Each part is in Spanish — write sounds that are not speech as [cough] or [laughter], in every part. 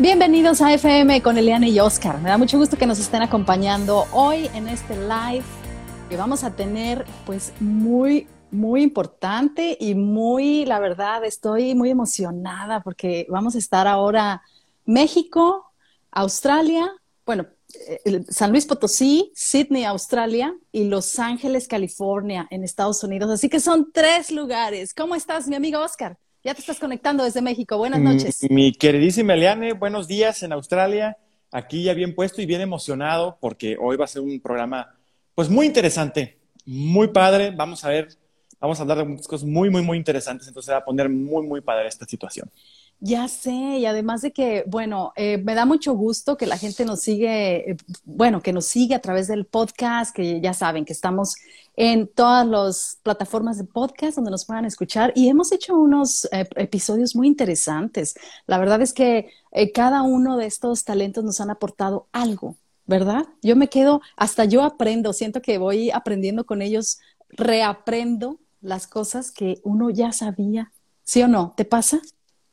Bienvenidos a FM con Eliane y Oscar. Me da mucho gusto que nos estén acompañando hoy en este live que vamos a tener pues muy muy importante y muy, la verdad, estoy muy emocionada porque vamos a estar ahora México, Australia, bueno, eh, San Luis Potosí, Sydney, Australia y Los Ángeles, California, en Estados Unidos. Así que son tres lugares. ¿Cómo estás, mi amigo Oscar? Ya te estás conectando desde México. Buenas noches. Mi, queridísima Eliane, buenos días en Australia. Aquí ya bien puesto y bien emocionado porque hoy va a ser un programa pues muy interesante, muy padre. Vamos a ver, vamos a hablar de muchas cosas muy, muy, muy interesantes. Entonces va a poner muy, muy padre esta situación. Ya sé, y además de que, bueno, eh, me da mucho gusto que la gente nos sigue, eh, bueno, que nos sigue a través del podcast, que ya saben que estamos en todas las plataformas de podcast donde nos puedan escuchar y hemos hecho unos eh, episodios muy interesantes. La verdad es que cada uno de estos talentos nos han aportado algo, ¿verdad? Yo me quedo, hasta yo aprendo, siento que voy aprendiendo con ellos, reaprendo las cosas que uno ya sabía. ¿Sí o no? ¿Te pasa?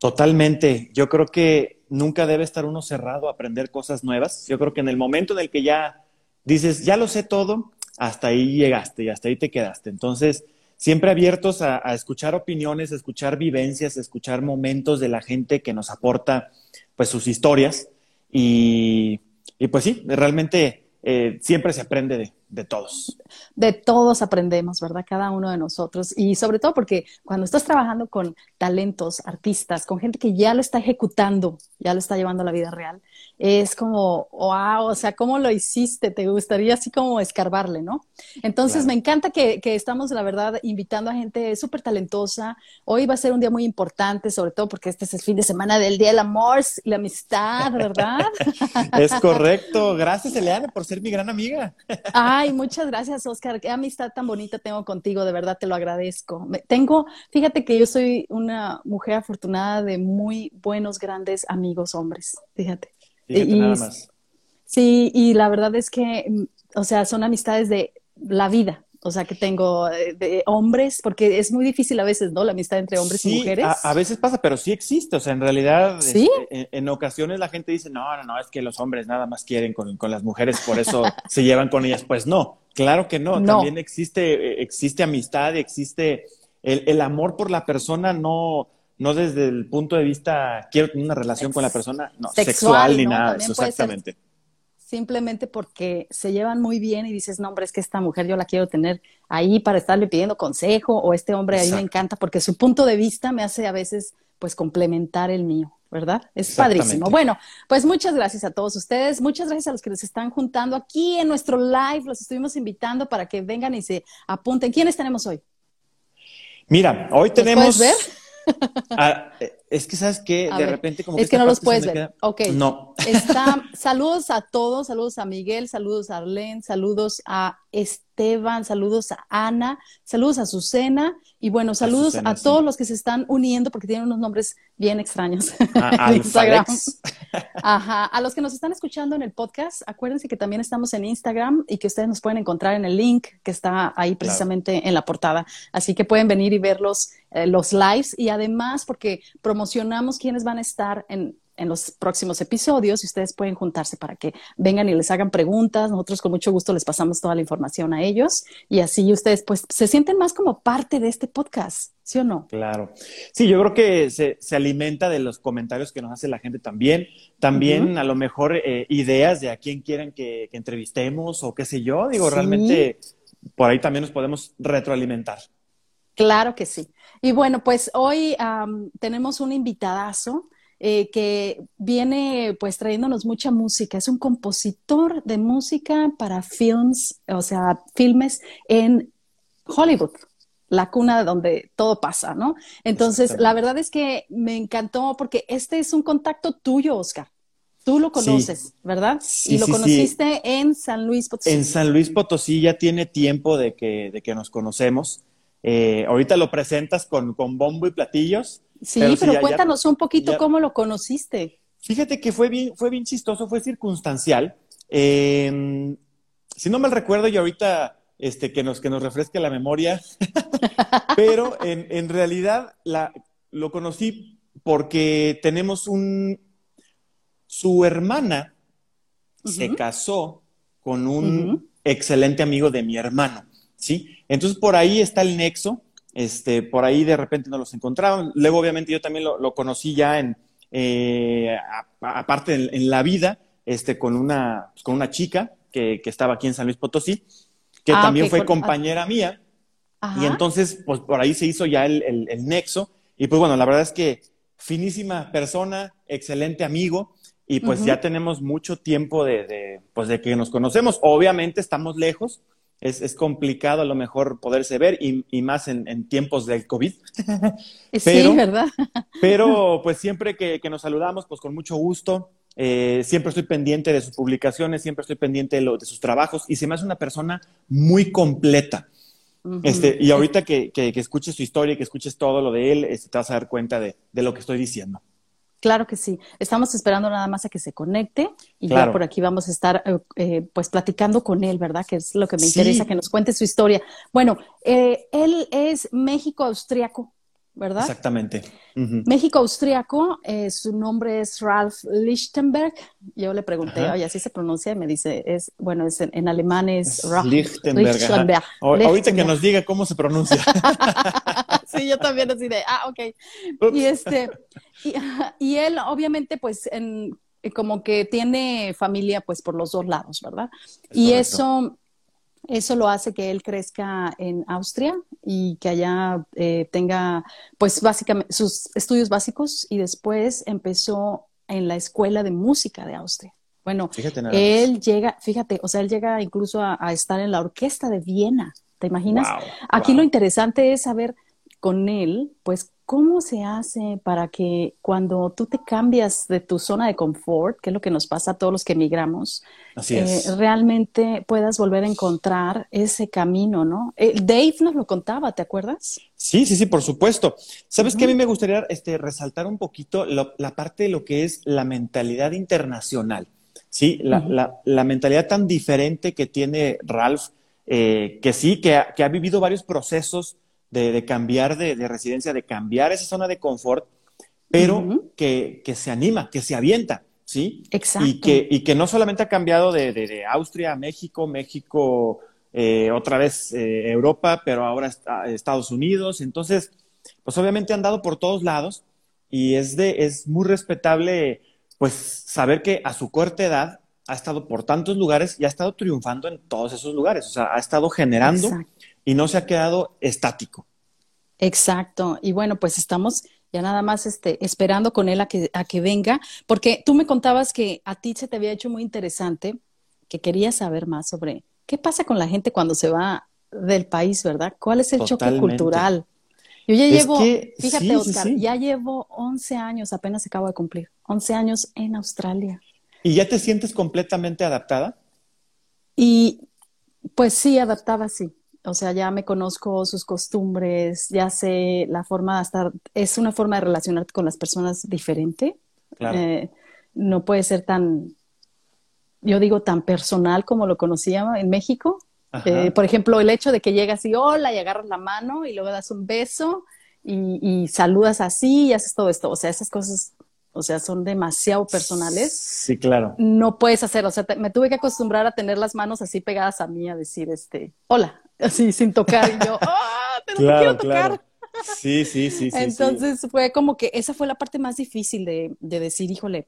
Totalmente. Yo creo que nunca debe estar uno cerrado a aprender cosas nuevas. Yo creo que en el momento en el que ya dices, ya lo sé todo, hasta ahí llegaste y hasta ahí te quedaste. Entonces, siempre abiertos a, escuchar opiniones, escuchar vivencias, escuchar momentos de la gente que nos aporta pues sus historias. Y, y pues sí, realmente eh, siempre se aprende de, de todos. De todos aprendemos, ¿verdad? Cada uno de nosotros. Y sobre todo porque cuando estás trabajando con talentos, artistas, con gente que ya lo está ejecutando, ya lo está llevando a la vida real, es como, wow, o sea, ¿cómo lo hiciste? Te gustaría así como escarbarle, ¿no? Entonces, me encanta que, que, estamos, la verdad, invitando a gente súper talentosa. Hoy va a ser un día muy importante, sobre todo porque este es el fin de semana del Día del Amor y la Amistad, ¿verdad? [laughs] es correcto. Gracias, Eliana, por ser mi gran amiga. Ay, muchas gracias, Oscar. Qué amistad tan bonita tengo contigo, de verdad te lo agradezco. tengo, fíjate que yo soy una mujer afortunada de muy buenos, grandes amigos hombres, fíjate. Y, nada más. Sí, y la verdad es que, mm, o sea, son amistades de la vida, o sea, que tengo eh, de hombres, porque es muy difícil a veces, ¿no? La amistad entre hombres y mujeres. A, a, veces pasa, pero sí existe. O sea, en realidad, ¿Sí? Este, en, ocasiones la gente dice, no, no, no, es que los hombres nada más quieren con, con las mujeres, por eso [laughs] se llevan con ellas. Pues no, claro que no. También existe, eh, existe amistad, existe el, el, amor por la persona, no, no desde el punto de vista, quiero tener una relación con la persona, no, sexual, ni nada, eso, exactamente simplemente porque se llevan muy bien y dices, no, hombre, es que esta mujer yo la quiero tener ahí para estarle pidiendo consejo o este hombre ahí me encanta porque su punto de vista me hace a veces pues complementar el mío. ¿verdad? Es padrísimo. Bueno, pues muchas gracias a todos ustedes, muchas gracias a los que nos están juntando aquí en nuestro live, los estuvimos invitando para que vengan y se apunten. ¿Quiénes tenemos hoy? Mira, hoy tenemos... ver? Ah, es que sabes que de repente como es que, no los puedes ver. Ok. No. Está, saludos a todos, saludos a Miguel, saludos a Arlene, saludos a Esteban, saludos a Ana, saludos a Azucena y bueno, saludos a, todos los que se están uniendo porque tienen unos nombres bien extraños. A, [laughs] Instagram. Ajá, a los que nos están escuchando en el podcast, acuérdense que también estamos en Instagram y que ustedes nos pueden encontrar en el link que está ahí precisamente en la portada. Así que pueden venir y ver los, eh, los lives y además porque promocionamos quiénes van a estar en, en los próximos episodios y ustedes pueden juntarse para que vengan y les hagan preguntas. Nosotros con mucho gusto les pasamos toda la información a ellos y así ustedes pues se sienten más como parte de este podcast, ¿sí o no? Claro. Sí, yo creo que se, se alimenta de los comentarios que nos hace la gente también. También a lo mejor eh, ideas de a quién quieren que, entrevistemos o qué sé yo. Digo, realmente por ahí también nos podemos retroalimentar. Claro que sí. Y bueno, pues hoy tenemos un invitadazo eh, que viene pues trayéndonos mucha música. Es un compositor de música para films, o sea, filmes en Hollywood, la cuna donde todo pasa, ¿no? Entonces, la verdad es que me encantó porque este es un contacto tuyo, Oscar. Tú lo conoces, ¿verdad? Sí, y lo conociste en San Luis Potosí. En San Luis Potosí ya tiene tiempo de que, de que nos conocemos. Eh, ahorita lo presentas con, con bombo y platillos. Sí, pero, cuéntanos un poquito cómo lo conociste. Fíjate que fue bien, fue bien chistoso, fue circunstancial. Em, si no mal recuerdo, y ahorita este, que, nos, que nos refresque la memoria, [laughs] pero en, en realidad la, lo conocí porque tenemos un, su hermana se casó con un excelente amigo de mi hermano, ¿sí? Entonces por ahí está el nexo, este, por ahí de repente nos los encontraron. Luego, obviamente, yo también lo, conocí ya en, eh, aparte en, la vida, este, con una, pues, con una chica que, estaba aquí en San Luis Potosí, que ah, también fue compañera mía. Y entonces, pues por ahí se hizo ya el, nexo. Y pues bueno, la verdad es que finísima persona, excelente amigo. Y pues ya tenemos mucho tiempo de, pues de que nos conocemos. Obviamente estamos lejos, es, complicado a lo mejor poderse ver y, más en, tiempos del COVID. [laughs] sí, ¿verdad? [laughs] pero pues siempre que, nos saludamos, pues con mucho gusto. Eh, siempre estoy pendiente de sus publicaciones, siempre estoy pendiente de, de sus trabajos y se me hace una persona muy completa. este, y ahorita que, que, escuches su historia y que escuches todo lo de él, este, te vas a dar cuenta de lo que estoy diciendo. Claro que sí. Estamos esperando nada más a que se conecte y ya por aquí vamos a estar eh, eh, pues platicando con él, ¿verdad? Que es lo que me interesa, que nos cuente su historia. Bueno, eh, él es México-Austriaco, ¿verdad? Exactamente. México-Austriaco, su nombre es Ralph Lichtenberg. Yo le pregunté, oye, así se pronuncia, y me dice, es, bueno, es en, alemán es, Ralph Lichtenberg. Ahorita que nos diga cómo se pronuncia. [laughs] sí, yo también así de, ah, ok. Y este, y, él obviamente pues en, como que tiene familia pues por los dos lados, ¿verdad? y eso, eso lo hace que él crezca en Austria y que allá eh, tenga pues básicamente sus estudios básicos y después empezó en la escuela de música de Austria. Bueno, él llega, fíjate, o sea, él llega incluso a, estar en la orquesta de Viena. ¿Te imaginas? Aquí lo interesante es saber con él, pues, ¿cómo se hace para que cuando tú te cambias de tu zona de confort, que es lo que nos pasa a todos los que emigramos, eh, realmente puedas volver a encontrar ese camino, ¿no? Eh, Dave nos lo contaba, ¿te acuerdas? Sí, sí, sí, por supuesto. ¿Sabes que A mí me gustaría este, resaltar un poquito la parte de lo que es la mentalidad internacional, ¿sí? La, la, mentalidad tan diferente que tiene Ralph, eh, que sí, que que ha vivido varios procesos de, cambiar de, residencia, de cambiar esa zona de confort, pero que, se anima, que se avienta, ¿sí? Exacto. Y que, y que no solamente ha cambiado de, Austria a México, México eh, otra vez eh, Europa, pero ahora Estados Unidos. Entonces, pues obviamente han dado por todos lados y es, de, es muy respetable, pues, saber que a su corta edad ha estado por tantos lugares y ha estado triunfando en todos esos lugares. O sea, ha estado generando y no se ha quedado estático. Exacto. Y bueno, pues estamos ya nada más este, esperando con él a que, a que venga, porque tú me contabas que a ti se te había hecho muy interesante, que querías saber más sobre qué pasa con la gente cuando se va del país, ¿verdad? ¿Cuál es el choque cultural? Yo ya llevo, fíjate, Oscar, ya llevo 11 años, apenas acabo de cumplir, 11 años en Australia. ¿Y ya te sientes completamente adaptada? Y pues sí, adaptada, sí o sea, ya me conozco sus costumbres, ya sé la forma de estar, es una forma de relacionarte con las personas diferente. Eh, no puede ser tan, yo digo, tan personal como lo conocía en México. Eh, por ejemplo, el hecho de que llegas y hola y agarras la mano y luego das un beso y, y saludas así y haces todo esto. O sea, esas cosas o sea, son demasiado personales. Sí, claro. No puedes hacer, o sea, me tuve que acostumbrar a tener las manos así pegadas a mí, a decir, este, hola, así sin tocar. Y yo, [laughs] ¡ah! Pero no quiero tocar. Sí, sí, sí, sí. Entonces fue como que esa fue la parte más difícil de, de decir, híjole,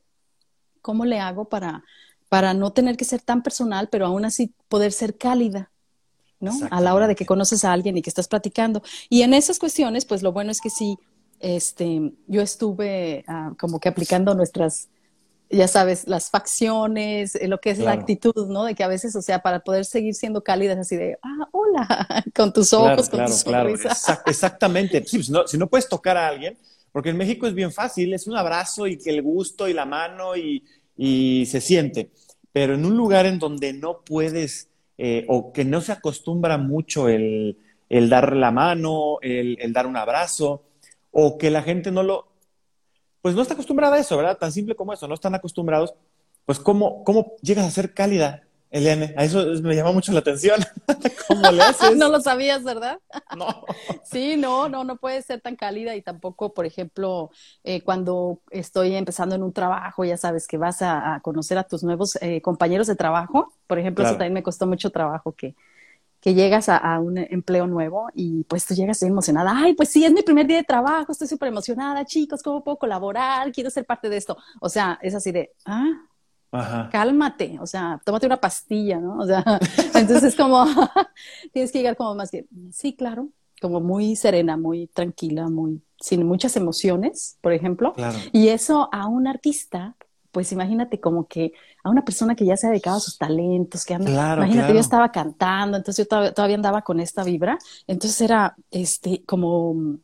¿cómo le hago para, para no tener que ser tan personal, pero aún así poder ser cálida? ¿no? A la hora de que conoces a alguien y que estás platicando. Y en esas cuestiones, pues lo bueno es que sí, este, yo estuve ah, como que aplicando nuestras, ya sabes, las facciones, eh, lo que es la actitud, ¿no? De que a veces, o sea, para poder seguir siendo cálidas así de, ah, hola, [laughs] con tus ojos, con tu sonrisa. exactamente. si, no, si no puedes tocar a alguien, porque en México es bien fácil, es un abrazo y que el gusto y la mano y, y se siente. Pero en un lugar en donde no puedes eh, o que no se acostumbra mucho el, el dar la mano, el, el dar un abrazo, o que la gente no lo, pues no está acostumbrada a eso, ¿verdad? Tan simple como eso, no están acostumbrados, pues cómo, cómo llegas a ser cálida Eliane, a eso me llama mucho la atención. [laughs] ¿Cómo le haces? [laughs] no lo sabías, ¿verdad? No. [laughs] sí, no, no, no puede ser tan cálida y tampoco, por ejemplo, eh, cuando estoy empezando en un trabajo, ya sabes que vas a, conocer a tus nuevos eh, compañeros de trabajo. Por ejemplo, eso también me costó mucho trabajo que, que llegas a, un empleo nuevo y pues tú llegas emocionada. Ay, pues sí, es mi primer día de trabajo, estoy súper emocionada, chicos, ¿cómo puedo colaborar? Quiero ser parte de esto. O sea, es así de, ah, cálmate, o sea, tómate una pastilla, ¿no? O sea, [laughs] entonces como [laughs] tienes que llegar como más que, sí, claro, como muy serena, muy tranquila, muy sin muchas emociones, por ejemplo. Y eso a un artista, pues imagínate como que a una persona que ya se ha dedicado a sus talentos, que anda, imagínate, yo estaba cantando, entonces yo todavía, todavía andaba con esta vibra, entonces era este como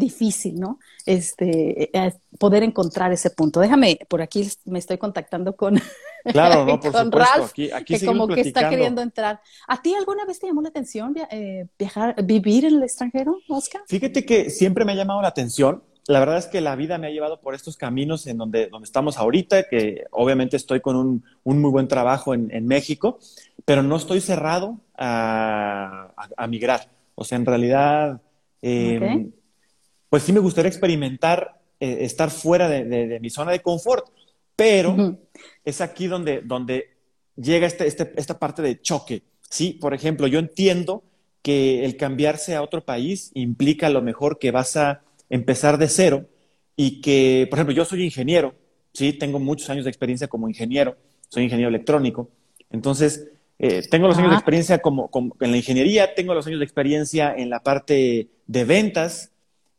difícil, ¿no? Este, eh, poder encontrar ese punto. Déjame, por aquí me estoy contactando con, claro, no, [laughs] por supuesto. Ralph, que como que está queriendo entrar. ¿A ti alguna vez te llamó la atención eh, viajar, vivir en el extranjero, Oscar? Fíjate que siempre me ha llamado la atención. La verdad es que la vida me ha llevado por estos caminos en donde, donde estamos ahorita, que obviamente estoy con un, un muy buen trabajo en, en, México, pero no estoy cerrado a, a, migrar. O sea, en realidad, eh, pues sí me gustaría experimentar eh, estar fuera de, mi zona de confort, pero es aquí donde, donde llega este, este, esta parte de choque. Sí, por ejemplo, yo entiendo que el cambiarse a otro país implica a lo mejor que vas a empezar de cero y que, por ejemplo, yo soy ingeniero, sí, tengo muchos años de experiencia como ingeniero, soy ingeniero electrónico, entonces eh, tengo los años de experiencia como, en la ingeniería, tengo los años de experiencia en la parte de ventas,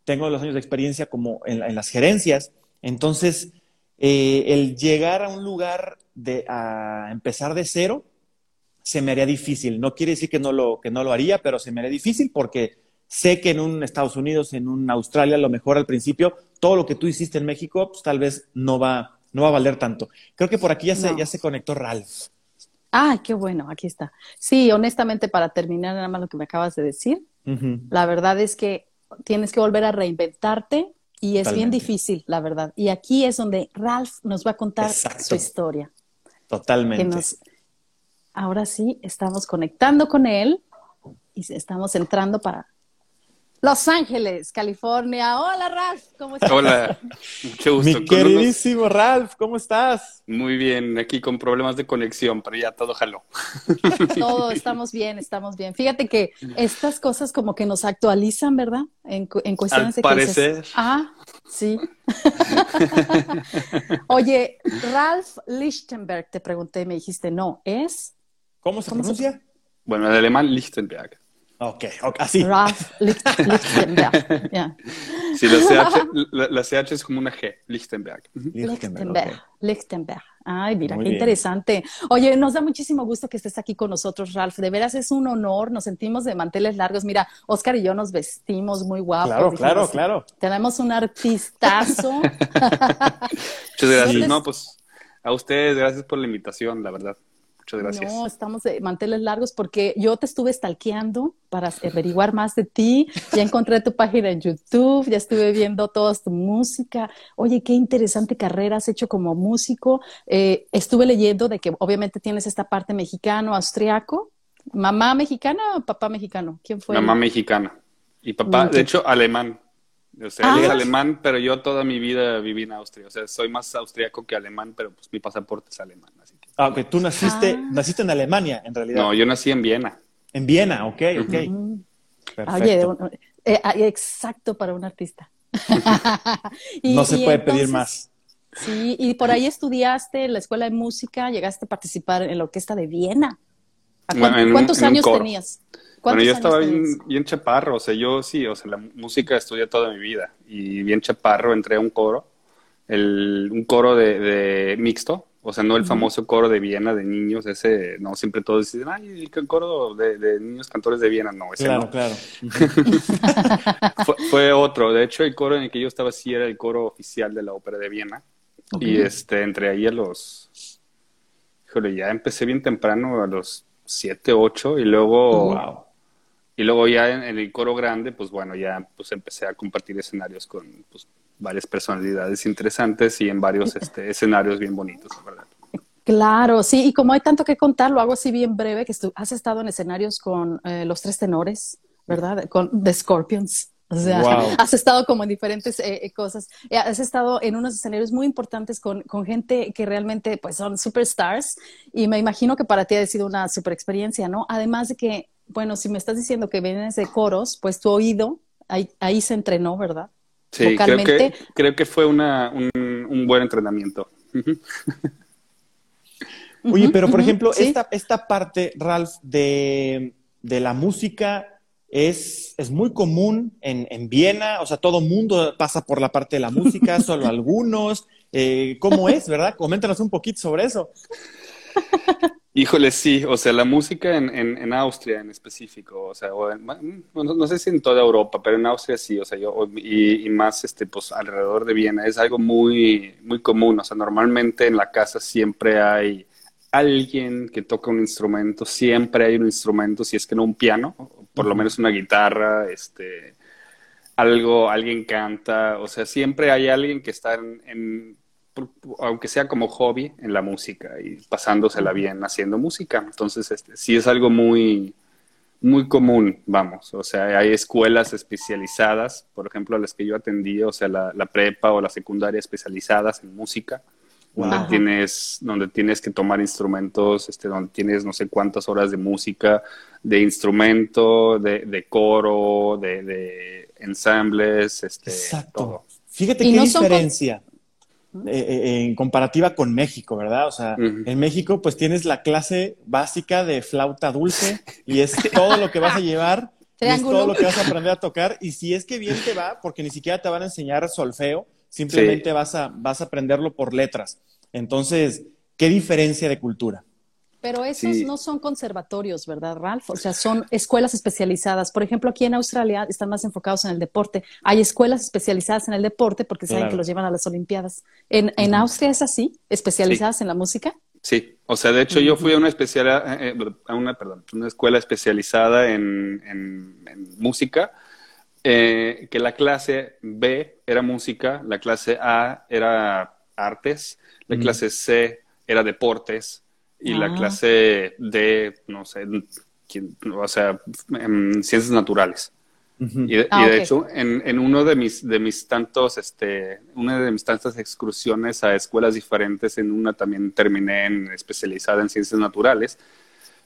tengo los años de experiencia como en, las gerencias, entonces eh, el llegar a un lugar de, a empezar de cero se me haría difícil. No quiere decir que no, lo, que no lo haría, pero se me haría difícil porque sé que en un Estados Unidos, en un Australia, a lo mejor al principio, todo lo que tú hiciste en México, pues tal vez no va, no va a valer tanto. Creo que por aquí ya, se, ya se conectó Ralph. Ah, qué bueno, aquí está. Sí, honestamente, para terminar nada más lo que me acabas de decir, la verdad es que tienes que volver a reinventarte y es bien difícil, la verdad. Y aquí es donde Ralph nos va a contar su historia. Totalmente. ahora sí, estamos conectando con él y estamos entrando para los Ángeles, California. Hola, Ralph, ¿cómo estás? Hola, mucho gusto. Mi queridísimo Ralph, ¿cómo estás? Muy bien, aquí con problemas de conexión, pero ya todo jaló. [laughs] Todo, estamos bien, estamos bien. Fíjate que estas cosas como que nos actualizan, ¿verdad? En, en cuestiones de parecer. ah, sí. [laughs] Oye, Ralph Lichtenberg, te pregunté, me dijiste, no, es... ¿Cómo se pronuncia? Bueno, en alemán Lichtenberg. Ok, así. Ralph [laughs] Lichtenberg. Sí, la CH, la, CH, es como una G, Lichtenberg. Lichtenberg. Lichtenberg. Ay, mira, qué interesante. Oye, nos da muchísimo gusto que estés aquí con nosotros, Ralph. De veras es un honor, nos sentimos de manteles largos. Mira, Oscar y yo nos vestimos muy guapos. Claro, claro, claro. Tenemos un artistazo. [laughs] Muchas gracias. No, pues a ustedes, gracias por la invitación, la verdad. Muchas gracias. No, estamos de manteles largos porque yo te estuve stalkeando para averiguar más de ti. Ya encontré tu página en YouTube, ya estuve viendo toda tu música. Oye, qué interesante carrera has hecho como músico. Eh, estuve leyendo de que obviamente tienes esta parte mexicano, austriaco. ¿Mamá mexicana o papá mexicano? ¿Quién fue? Mamá mexicana. Y papá, de hecho, alemán. O sea, él es ah. alemán, pero yo toda mi vida viví en Austria. O sea, soy más austriaco que alemán, pero pues mi pasamporte es alemán. Así que... Ah, ok. Tú naciste, ah. naciste en Alemania, en realidad. No, yo nací en Viena. En Viena, ok, ok. Oye, eh, exacto para un artista. [laughs] [laughs] no se puede pedir más. Sí, y por ahí estudiaste en la escuela de música, llegaste a participar en la orquesta de Viena. ¿Cuántos años tenías? Bueno, yo estaba bien, chaparro, o sea, yo sí, o sea, la música estudié toda mi vida y bien chaparro entré a un coro, el, un coro de mixto, o sea, no el famoso coro de Viena de niños, ese, no, siempre todos dicen, ay, el coro de, niños cantores de Viena, no, ese claro, no. Claro, [laughs] fue, otro, de hecho el coro en el que yo estaba sí era el coro oficial de la ópera de Viena. Y este, entre ahí a los, híjole, ya empecé bien temprano, a los siete, ocho, y luego, y luego ya en, el coro grande, pues bueno, ya pues empecé a compartir escenarios con, pues, varias personalidades interesantes y en varios este, [laughs] escenarios bien bonitos, ¿verdad? Claro, sí, y como hay tanto que contar, lo hago así bien breve, que has estado en escenarios con eh, los tres tenores, ¿verdad? Con The Scorpions. O sea, [laughs] has estado como en diferentes eh, eh, cosas. Has estado en unos escenarios muy importantes con, con, gente que realmente pues son superstars y me imagino que para ti ha sido una super experiencia, ¿no? Además de que, bueno, si me estás diciendo que vienes de coros, pues tu oído ahí, ahí se entrenó, ¿verdad? Sí, creo que, creo que fue una, un, un buen entrenamiento. Oye, pero por ejemplo, esta, esta parte, Ralph, de, de la música es, es muy común en, en, Viena, o sea, todo mundo pasa por la parte de la música, solo [laughs] algunos. Eh, ¿Cómo es, verdad? Coméntanos un poquito sobre eso. Híjole, sí, o sea, la música en, en, Austria en específico, o sea, no, sé si en toda Europa, pero en Austria sí, o sea, yo, y, y, más, este, pues, alrededor de Viena, es algo muy, muy común, o sea, normalmente en la casa siempre hay alguien que toca un instrumento, siempre hay un instrumento, si es que no un piano, por lo menos una guitarra, este, algo, alguien canta, o sea, siempre hay alguien que está en, aunque sea como hobby, en la música y pasándosela bien haciendo música. Entonces, este, sí es algo muy, muy común, vamos. O sea, hay escuelas especializadas, por ejemplo, las que yo atendí, o sea, la prepa o la secundaria especializadas en música donde tienes, donde tienes que tomar instrumentos, este, donde tienes no sé cuántas horas de música, de instrumento, de, de coro, de, de, ensambles, este, Exacto. Fíjate qué diferencia. Eh, en comparativa con México, ¿verdad? O sea, en México pues tienes la clase básica de flauta dulce y es [laughs] todo lo que vas a llevar, es todo lo que vas a aprender a tocar y si es que bien te va, porque ni siquiera te van a enseñar solfeo, simplemente vas, a, vas a aprenderlo por letras. Entonces, ¿qué diferencia de cultura? Pero esos no son conservatorios, ¿verdad, Ralph? O sea, son escuelas especializadas. Por ejemplo, aquí en Australia están más enfocados en el deporte. Hay escuelas especializadas en el deporte porque saben que los llevan a las Olimpiadas. ¿En, en Austria es así? ¿Especializadas en la música? Sí, o sea, de hecho yo fui a una especial, eh, eh, a una, perdón, una escuela especializada en, en música eh, que la clase B era música, la clase A era artes, la clase C era deportes y la ah. clase D, no sé, o sea, en ciencias naturales. Y, ah, de, hecho, en, en, uno de mis, de mis tantos, este, una de mis tantas excursiones a escuelas diferentes, en una también terminé en especializada en ciencias naturales,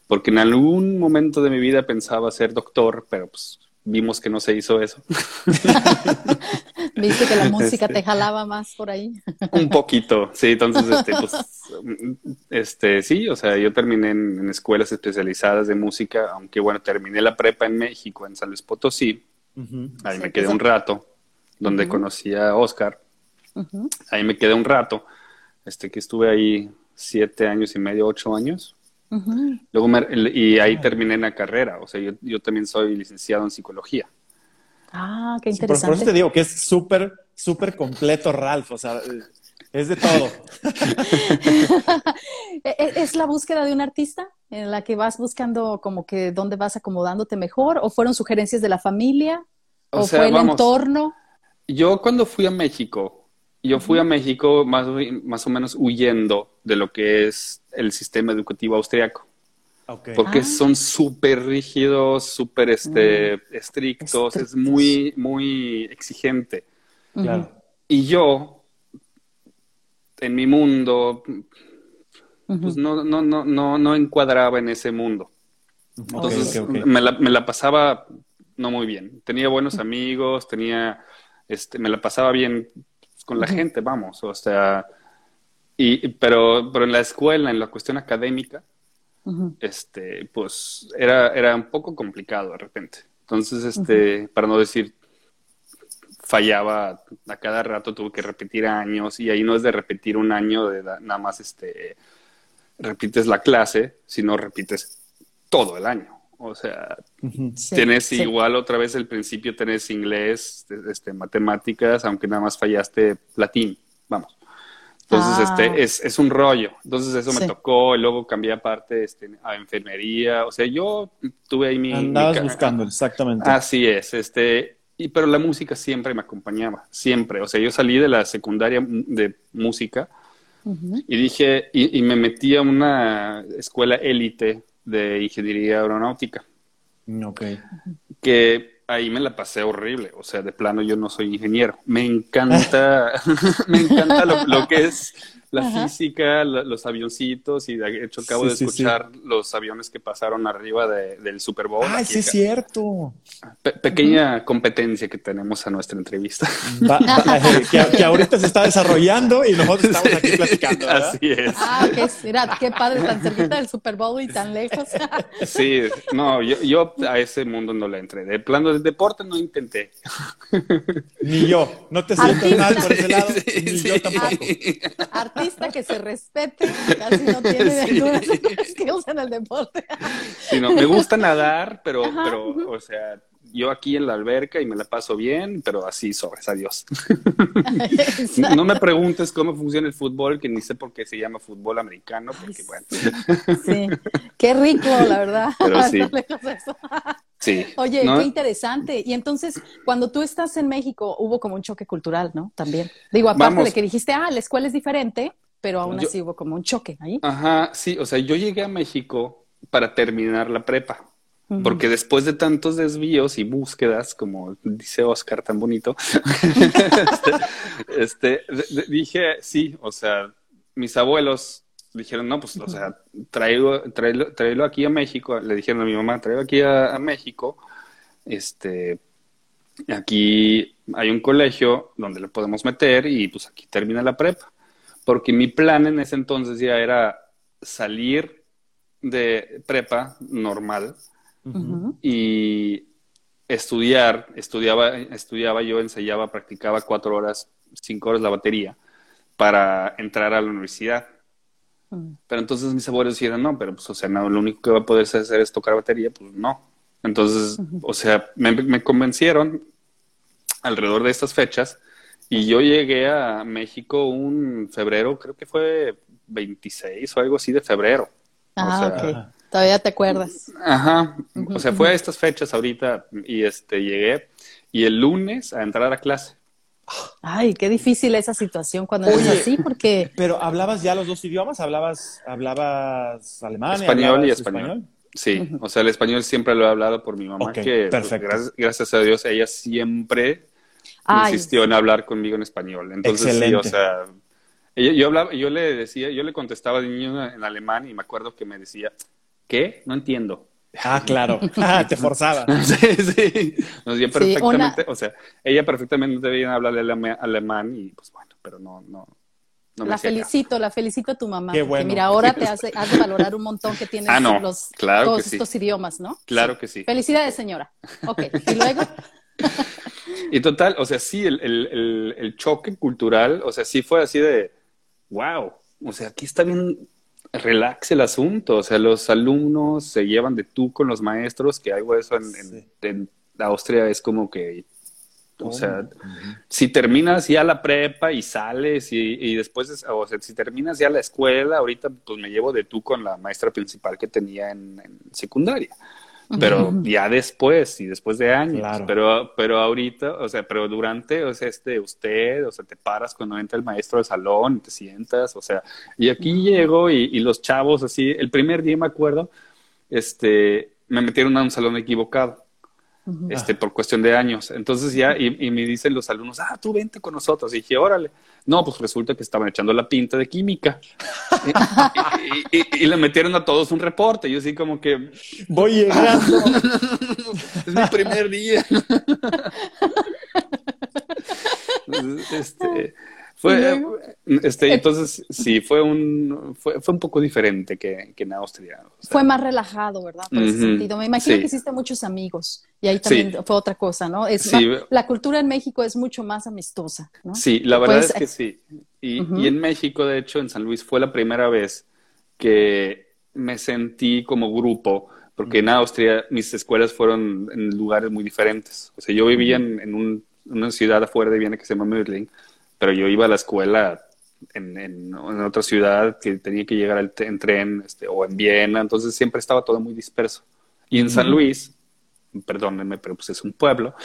porque en algún momento de mi vida pensaba ser doctor, pero pues vimos que no se hizo eso. [laughs] Viste que la música te este, jalaba más por ahí. Un poquito, sí, entonces, este, pues, [laughs] este, sí, o sea, yo terminé en, escuelas especializadas de música, aunque bueno, terminé la prepa en México, en San Luis Potosí, ahí me quedé un rato, donde conocí a Oscar, ahí me quedé un rato, este, que estuve ahí siete años y medio, ocho años, Luego y ahí terminé la carrera, o sea, yo, yo, también soy licenciado en psicología. Ah, qué interesante. por, eso te digo que es súper, súper completo, Ralph, o sea, es de todo. [laughs] ¿E-, e-, ¿Es la búsqueda de un artista en la que vas buscando como que dónde vas acomodándote mejor? ¿O fueron sugerencias de la familia? ¿O, fue el entorno? Yo cuando fui a México, yo fui a México más, más o menos huyendo de lo que es el sistema educativo austriaco. Porque ah. son súper rígidos, súper este, mm. estrictos, es muy, muy exigente. Y yo, en mi mundo, pues no, no, no, no, no encuadraba en ese mundo. Entonces Me, la, me, la, pasaba no muy bien. Tenía buenos amigos, tenía, este, me la pasaba bien con la gente, vamos, o sea, y, pero, pero en la escuela, en la cuestión académica, este, pues era, era un poco complicado de repente. Entonces, este, para no decir, fallaba a cada rato, tuve que repetir años, y ahí no es de repetir un año, de nada más, este, repites la clase, sino repites todo el año. O sea, tienes igual otra vez el principio, tenés inglés, este, matemáticas, aunque nada más fallaste latín, vamos. Entonces, este, ah. es, es un rollo. Entonces, eso me tocó, y luego cambié aparte este, a enfermería. O sea, yo tuve ahí mi. Andabas buscando, exactamente. Así es. Este, y, pero la música siempre me acompañaba, siempre. O sea, yo salí de la secundaria de música Y dije, y, y, me metí a una escuela élite de ingeniería aeronáutica. Ok. Que ahí me la pasé horrible. O sea, de plano yo no soy ingeniero. Me encanta, [laughs] me encanta lo, lo que es la física, los avioncitos, y de hecho acabo de escuchar los aviones que pasaron arriba del Super Bowl. ¡Ay, sí es cierto! pequeña competencia que tenemos a nuestra entrevista. que, ahorita se está desarrollando y nosotros estamos aquí platicando. Así es. Ah, qué, mira, qué padre, tan cerquita del Super Bowl y tan lejos. [laughs] sí, no, yo, yo a ese mundo no le entré. De plano del deporte no intenté. Ni yo. No te siento mal por ese lado. ni yo tampoco que se respete, casi no tiene ninguna skills en el deporte. Sí, no, me gusta nadar, pero, pero, o sea, yo aquí en la alberca y me la paso bien, pero así sobres, adiós. [laughs] no me preguntes cómo funciona el fútbol, que ni sé por qué se llama fútbol americano, porque bueno. Sí, qué rico, la verdad. [laughs] Pero sí. [laughs] Sí. Oye, qué interesante. Y entonces, cuando tú estás en México, hubo como un choque cultural, ¿no? También. Digo, aparte de que dijiste, ah, la escuela es diferente, pero aún así hubo como un choque ahí. Ajá, sí, o sea, yo llegué a México para terminar la prepa. Porque después de tantos desvíos y búsquedas, como dice Oscar tan bonito, [laughs] este, este dije, sí, o sea, mis abuelos dijeron, no, pues, o sea, traigo, tráelo, aquí a México. Le dijeron a mi mamá, traigo aquí a, a, México. Este, aquí hay un colegio donde le podemos meter y pues aquí termina la prepa porque mi plan en ese entonces ya era salir de prepa normal y estudiar, estudiaba, estudiaba yo, ensayaba, practicaba cuatro horas, cinco horas la batería para entrar a la universidad. Pero entonces mis abuelos dijeron, no, pero pues, o sea, no, lo único que va a poder hacer es tocar batería, pues no. Entonces, o sea, me convencieron alrededor de estas fechas y yo llegué a México un febrero, creo que fue 26 o algo así de febrero. Ah, ok. Todavía te acuerdas. Ajá. O sea, fue a estas fechas ahorita y este llegué y el lunes a entrar a clase. Ay, qué difícil esa situación cuando es así, porque. Pero hablabas ya los dos idiomas, hablabas, hablabas alemán, español y español. Sí, o sea, el español siempre lo he hablado por mi mamá, que pues, gracias, gracias, a Dios ella siempre insistió en hablar conmigo en español. Entonces, sí, o sea, yo, hablaba, yo le decía, yo le contestaba de niño en alemán y me acuerdo que me decía, ¿qué? No entiendo. Ah, claro. [laughs] Ah, te forzaba. [laughs] sí, sí. Nos perfectamente, o sea, ella perfectamente debía hablar alemán y pues bueno, pero no, no. no la felicito, la felicito a tu mamá. Qué bueno. mira, ahora te hace, hace valorar un montón que tienes ah, los, claro todos estos idiomas, ¿no? Claro que sí. Felicidades, señora. Ok, y luego. [laughs] Y total, o sea, sí, el, el, el, choque cultural, o sea, sí fue así de, wow, o sea, aquí está bien relax el asunto, o sea, los alumnos se llevan de tú con los maestros, que algo eso en, en, Austria es como que, o sea, si terminas ya la prepa y sales y, y después, o sea, si terminas ya la escuela, ahorita pues me llevo de tú con la maestra principal que tenía en, en secundaria pero ya después y después de años, pero, pero ahorita, o sea, pero durante, o sea, este, usted, o sea, te paras cuando entra el maestro del salón, te sientas, o sea, y aquí llego y, y, los chavos así, el primer día me acuerdo, este, me metieron a un salón equivocado este, por cuestión de años. Entonces ya, y, me dicen los alumnos, ah, tú vente con nosotros. Y dije, órale. No, pues resulta que estaban echando la pinta de química. y, le metieron a todos un reporte. Yo así como que... Voy llegando. [laughs] es mi primer día. [laughs] este, fue, este, entonces, sí, fue un, fue, fue un poco diferente que, que en Austria. Fue más relajado, ¿verdad? Por ese sentido. Me imagino que hiciste muchos amigos y ahí también fue otra cosa, ¿no? Es la cultura en México es mucho más amistosa, ¿no? Sí, la verdad es que sí. Y, y en México, de hecho, en San Luis fue la primera vez que me sentí como grupo, porque en Austria mis escuelas fueron en lugares muy diferentes. O sea, yo vivía en, en un, una ciudad afuera de Viena que se llama Mödling pero yo iba a la escuela en, en, otra ciudad que tenía que llegar en tren este, o en Viena, entonces siempre estaba todo muy disperso. Y en San Luis, perdónenme, pero pues es un pueblo.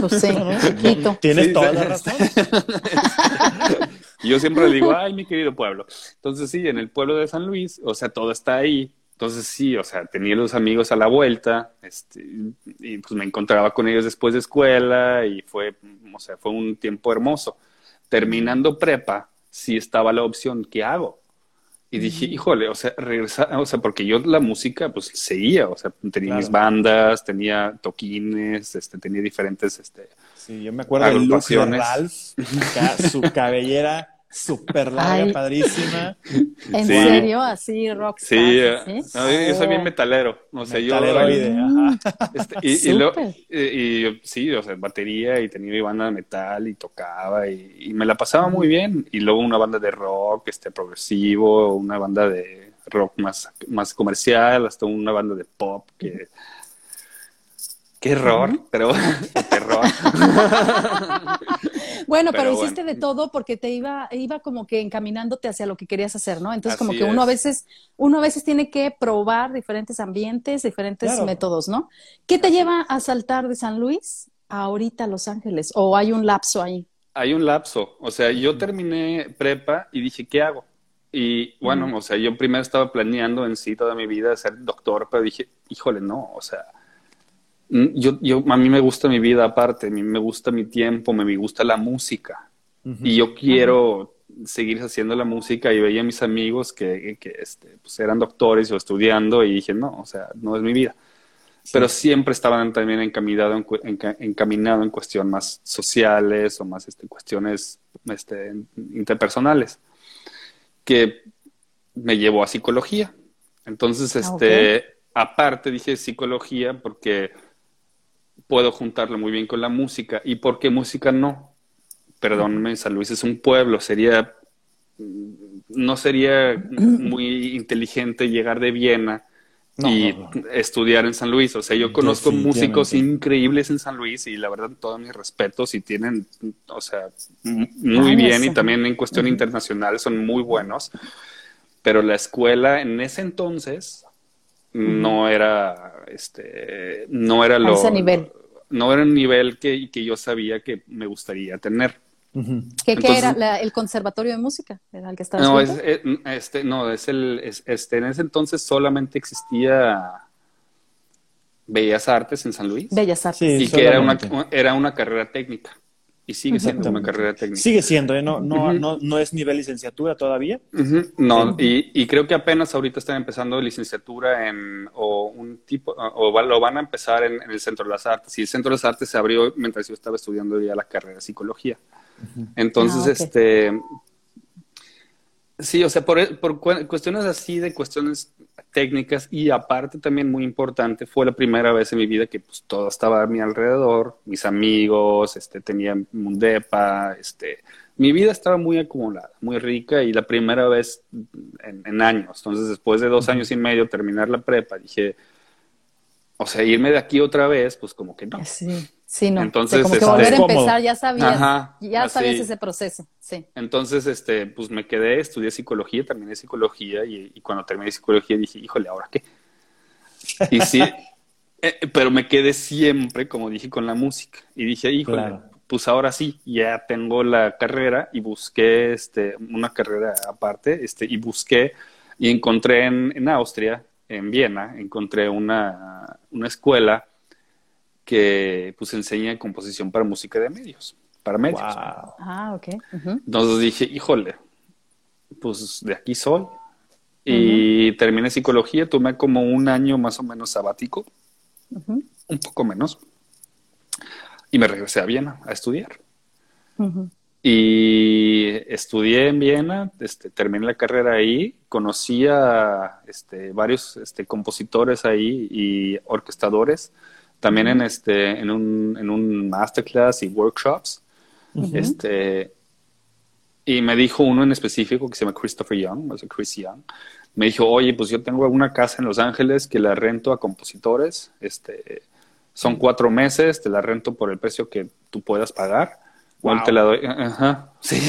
Pues [laughs] sí, chiquito. Tienes toda la razón. [laughs] Yo siempre le digo, ay, mi querido pueblo. Entonces sí, en el pueblo de San Luis, o sea, todo está ahí. Entonces sí, o sea, tenía los amigos a la vuelta, este, y pues me encontraba con ellos después de escuela y fue, o sea, fue un tiempo hermoso. Terminando prepa, sí estaba la opción, ¿qué hago? Y dije, híjole, o sea, regresar, o sea, porque yo la música, pues seguía, o sea, tenía mis bandas, tenía toquines, este, tenía diferentes, este, Sí, yo me acuerdo de Ralph, su [laughs] cabellera súper larga, padrísima. ¿En serio? Así, rock. Sí, ¿sí? yo soy bien metalero. O sea, yo. Mm. Este, y, y, y, sí, o sea, batería y tenía mi banda de metal y tocaba y, me la pasaba muy bien. Y luego una banda de rock, este, progresivo, una banda de rock más, más comercial, hasta una banda de pop que Qué error, pero terror. [laughs] [laughs] bueno, pero, hiciste de todo porque te iba, iba como que encaminándote hacia lo que querías hacer, ¿no? Entonces, como que uno a veces, uno a veces tiene que probar diferentes ambientes, diferentes métodos, ¿no? ¿Qué te lleva a saltar de San Luis a ahorita Los Ángeles? ¿O hay un lapso ahí? Hay un lapso. O sea, yo terminé prepa y dije, ¿qué hago? Y bueno, o sea, yo primero estaba planeando en sí toda mi vida ser doctor, pero dije, híjole, no, o sea, yo, yo, a mí me gusta mi vida aparte, a mí me gusta mi tiempo, me, gusta la música. Y yo quiero seguir haciendo la música y veía a mis amigos que, que este, pues eran doctores o estudiando y dije, no, o sea, no es mi vida. Pero siempre estaban también encaminado en, encaminado en cuestiones más sociales o más este, cuestiones este, interpersonales, que me llevó a psicología. Entonces, ah, este, aparte dije psicología porque puedo juntarlo muy bien con la música. ¿Y por qué música no? Perdónme, San Luis es un pueblo, sería, no sería muy inteligente llegar de Viena y estudiar en San Luis. O sea, yo conozco músicos increíbles en San Luis y la verdad, todos mis respetos y tienen, o sea, muy bien y también en cuestión internacional son muy buenos. Pero la escuela en ese entonces no era, este, no era lo... ese nivel. No era un nivel que, que yo sabía que me gustaría tener. ¿Qué, era el conservatorio de música? ¿Era el que estaba No, es, eh, este, no, es el, este, en ese entonces solamente existía Bellas Artes en San Luis. Bellas Artes. y que era una, era una carrera técnica. Y sigue siendo una carrera técnica. Sigue siendo, ¿eh? no, no, no, no es nivel licenciatura todavía. No, y, y, creo que apenas ahorita están empezando licenciatura en, o un tipo, o lo van a empezar en, el Centro de las Artes. Y el Centro de las Artes se abrió mientras yo estaba estudiando ya la carrera de psicología. Entonces, ah, este, sí, o sea, por, por cuestiones así de cuestiones técnicas y aparte también muy importante, fue la primera vez en mi vida que pues todo estaba a mi alrededor, mis amigos, este, tenía un depa, este, mi vida estaba muy acumulada, muy rica y la primera vez en, años. Entonces, después de dos años y medio terminar la prepa, dije, o sea, irme de aquí otra vez, pues como que no. Sí. Sí, no. Entonces, como que este, volver a empezar, ya sabías, ya sabías ese proceso, sí. Entonces, este, pues me quedé, estudié psicología, terminé psicología y, cuando terminé psicología dije, híjole, ¿ahora qué? Y sí, [laughs] eh, pero me quedé siempre, como dije, con la música. Y dije, híjole, pues ahora sí, ya tengo la carrera y busqué este, una carrera aparte, este, y busqué y encontré en, en Austria, en Viena, encontré una, una escuela que pues enseña composición para música de medios, para medios. Ah, ok. Entonces dije, híjole, pues de aquí soy. Y terminé psicología, tomé como un año más o menos sabático, un poco menos, y me regresé a Viena a estudiar. Y estudié en Viena, este, terminé la carrera ahí, conocí a este, varios este, compositores ahí y orquestadores también en este, en un, en un masterclass y workshops. Este, y me dijo uno en específico que se llama Christopher Young, o sea, Chris Young. Me dijo, oye, pues yo tengo una casa en Los Ángeles que la rento a compositores. Este, son cuatro meses, te la rento por el precio que tú puedas pagar. Wow. te la doy. Ajá, [laughs] sí.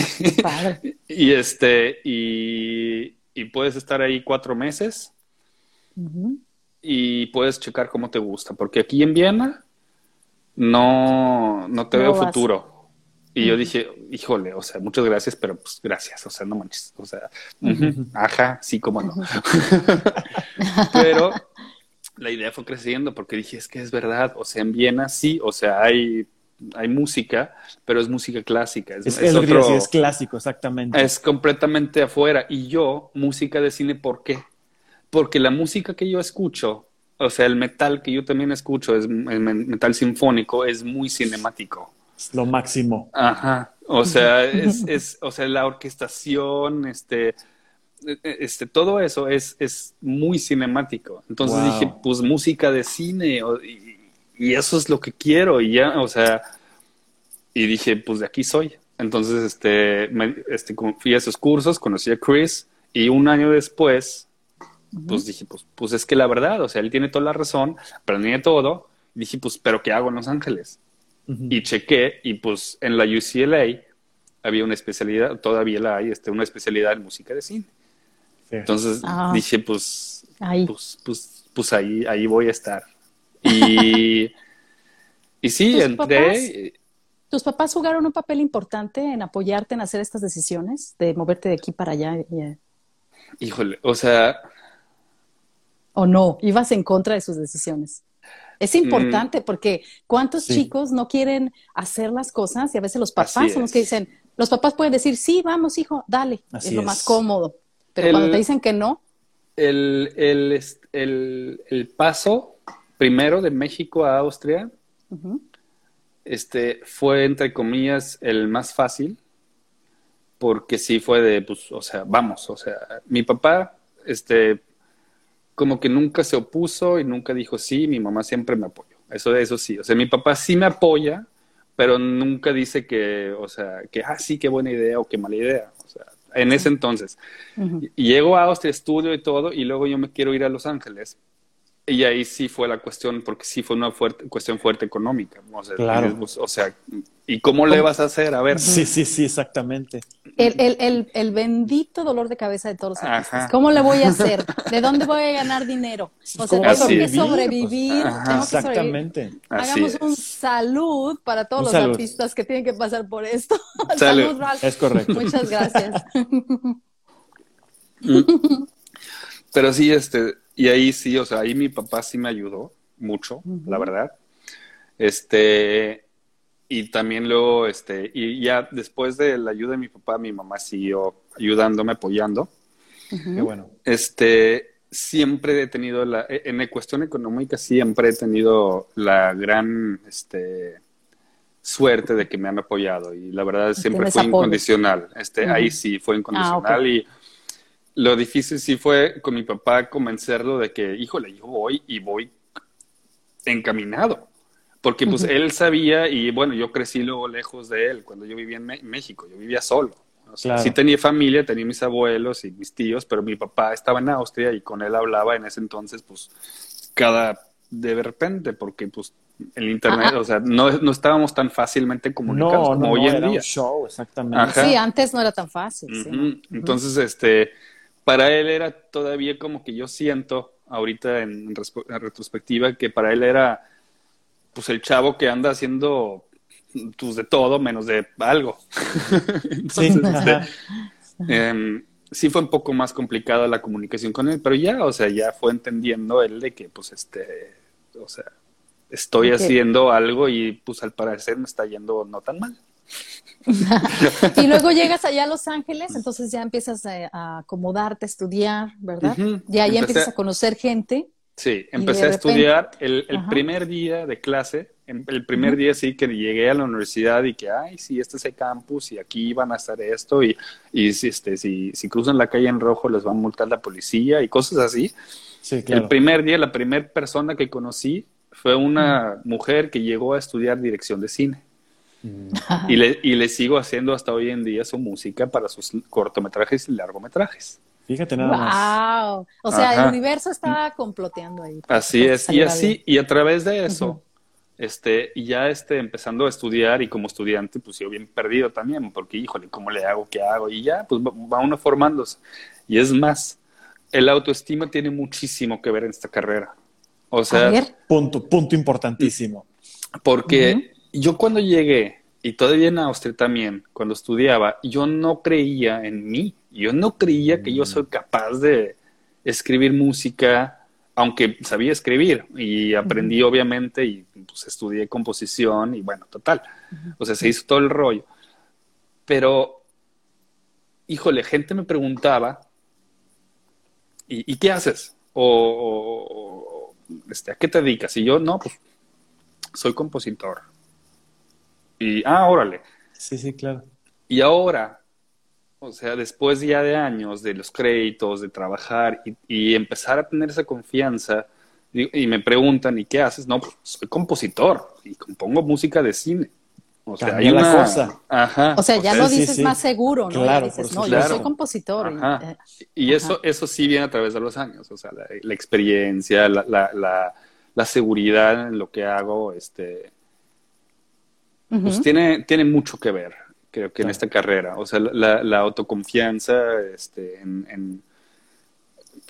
y este, y, y, puedes estar ahí cuatro meses y puedes checar cómo te gusta, porque aquí en Viena no, no te veo futuro. Y yo dije, híjole, o sea, muchas gracias, pero pues gracias, o sea, no manches, o sea, ajá, sí, cómo no. [laughs] [laughs] pero la idea fue creciendo porque dije, es que es verdad, o sea, en Viena sí, o sea, hay, hay música, pero es música clásica. Es, es, es clásico, exactamente. Es completamente afuera. Y yo, música de cine, ¿por qué? Porque la música que yo escucho, o sea, el metal que yo también escucho, es el metal sinfónico, es muy cinemático lo máximo. Ajá. O sea, [laughs] es, es, o sea, la orquestación, este, este, todo eso es, es muy cinemático. Entonces dije, pues música de cine, y, eso es lo que quiero, y ya, o sea, y dije, pues de aquí soy. Entonces, este, me, este, fui a esos cursos, conocí a Chris, y un año después, pues dije, pues, pues es que la verdad, o sea, él tiene toda la razón, aprendí todo, y dije, pues, pero ¿qué hago en Los Ángeles? y chequé y pues en la UCLA había una especialidad, todavía la hay, este, una especialidad en música de cine. Entonces ah. dije, pues, ahí. Pues, pues, pues, ahí, ahí voy a estar. Y, [laughs] y sí, entré. ¿Tus papás jugaron un papel importante en apoyarte en hacer estas decisiones, de moverte de aquí para allá? Eh? Híjole, o sea... ¿O no? ¿Ibas en contra de sus decisiones? Es mm. importante porque cuántos chicos no quieren hacer las cosas y a veces los papás son los que dicen, los papás pueden decir, sí, vamos, hijo, dale, es lo más cómodo. Pero cuando te dicen que no. El, el, el, el, paso primero de México a Austria este, fue, entre comillas, el más fácil, porque sí fue de, pues, o sea, vamos, o sea, mi papá, este, como que nunca se opuso y nunca dijo sí, mi mamá siempre me apoyó. Eso, eso sí, o sea, mi papá sí me apoya, pero nunca dice que, o sea, que, ah, sí, qué buena idea o qué mala idea. O sea, en ese entonces. Llego a Austria, estudio y todo, y luego yo me quiero ir a Los Ángeles. Y ahí sí fue la cuestión, porque sí fue una fuerte, cuestión fuerte económica. O sea, claro. o sea, ¿y cómo le vas a hacer? A ver. Sí, sí, sí, exactamente. El, el, el, el bendito dolor de cabeza de todos los artistas. ¿Cómo le voy a hacer? ¿De dónde voy a ganar dinero? O sea, tengo que sobrevivir. exactamente. Hagamos un salud para todos los artistas que tienen que pasar por esto. [laughs] Salud, Es correcto. Muchas gracias. Pero sí, este y ahí sí, o sea, ahí mi papá sí me ayudó mucho, la verdad. Este, y también luego, este, y ya después de la ayuda de mi papá, mi mamá siguió ayudándome, apoyando. Qué bueno. Este, siempre he tenido la, e, en la cuestión económica siempre he tenido la gran, este, suerte de que me han apoyado y la verdad siempre fue incondicional. Este, ahí sí fue ah, incondicional y lo difícil sí fue con mi papá convencerlo de que, híjole, yo voy y voy encaminado. Porque pues él sabía y bueno, yo crecí luego lejos de él cuando yo vivía en México, yo vivía solo. Sí tenía familia, tenía mis abuelos y mis tíos, pero mi papá estaba en Austria y con él hablaba en ese entonces pues cada de repente porque pues el internet, o sea, no, no, estábamos tan fácilmente comunicados como hoy en día. show, exactamente. Sí, antes no era tan fácil. Entonces, este, para él era todavía como que yo siento ahorita en, retrospectiva que para él era pues el chavo que anda haciendo pues de todo menos de algo. [laughs] Entonces, sí, este, em, sí fue un poco más complicada la comunicación con él, pero ya, o sea, ya fue entendiendo él de que pues este, o sea, estoy haciendo algo y pues al parecer me está yendo no tan mal. [laughs] y luego llegas allá a Los Ángeles, entonces ya empiezas a, acomodarte, a estudiar, ¿verdad? Ya, ya empiezas a conocer gente. Sí, empecé a estudiar el, primer día de clase, el primer día sí que llegué a la universidad y que, ay, sí, este es el campus y aquí van a estar esto y, y este, si, si cruzan la calle en rojo les va a multar la policía y cosas así. Sí, El primer día, la primera persona que conocí fue una mujer que llegó a estudiar dirección de cine y, le, y le sigo haciendo hasta hoy en día su música para sus cortometrajes y largometrajes. Fíjate nada más. Wow. O sea, el universo estaba comploteando ahí. Así es. Y así, y a través de eso, este, y ya este, empezando a estudiar y como estudiante, pues yo bien perdido también, porque híjole, ¿cómo le hago? ¿Qué hago? Y ya, pues va uno formándose. Y es más, el autoestima tiene muchísimo que ver en esta carrera. O sea, punto, punto importantísimo. Porque yo cuando llegué y todavía en Austria también, cuando estudiaba, yo no creía en mí. Yo no creía que yo soy mm. capaz de escribir música, aunque sabía escribir y aprendí obviamente y pues estudié composición y bueno, total. O sea, se hizo todo el rollo. Pero, híjole, gente me preguntaba, ¿y, qué haces? O, este, ¿a qué te dedicas? Y yo, no, pues soy compositor. Y, ah, órale. Sí, sí, claro. Y ahora, o sea, después ya de años de los créditos, de trabajar y, empezar a tener esa confianza, y, me preguntan, ¿y qué haces? No, pues soy compositor y compongo música de cine. O sea, hay una cosa. Ajá. O sea, ya lo dices más seguro, ¿no? Claro, dices, no, yo soy compositor. Ajá. Y, eso, eso sí viene a través de los años, o sea, la, experiencia, la, la, la, seguridad en lo que hago, este, pues tiene, tiene mucho que ver, creo que en esta carrera. O sea, la, la autoconfianza este, en, en,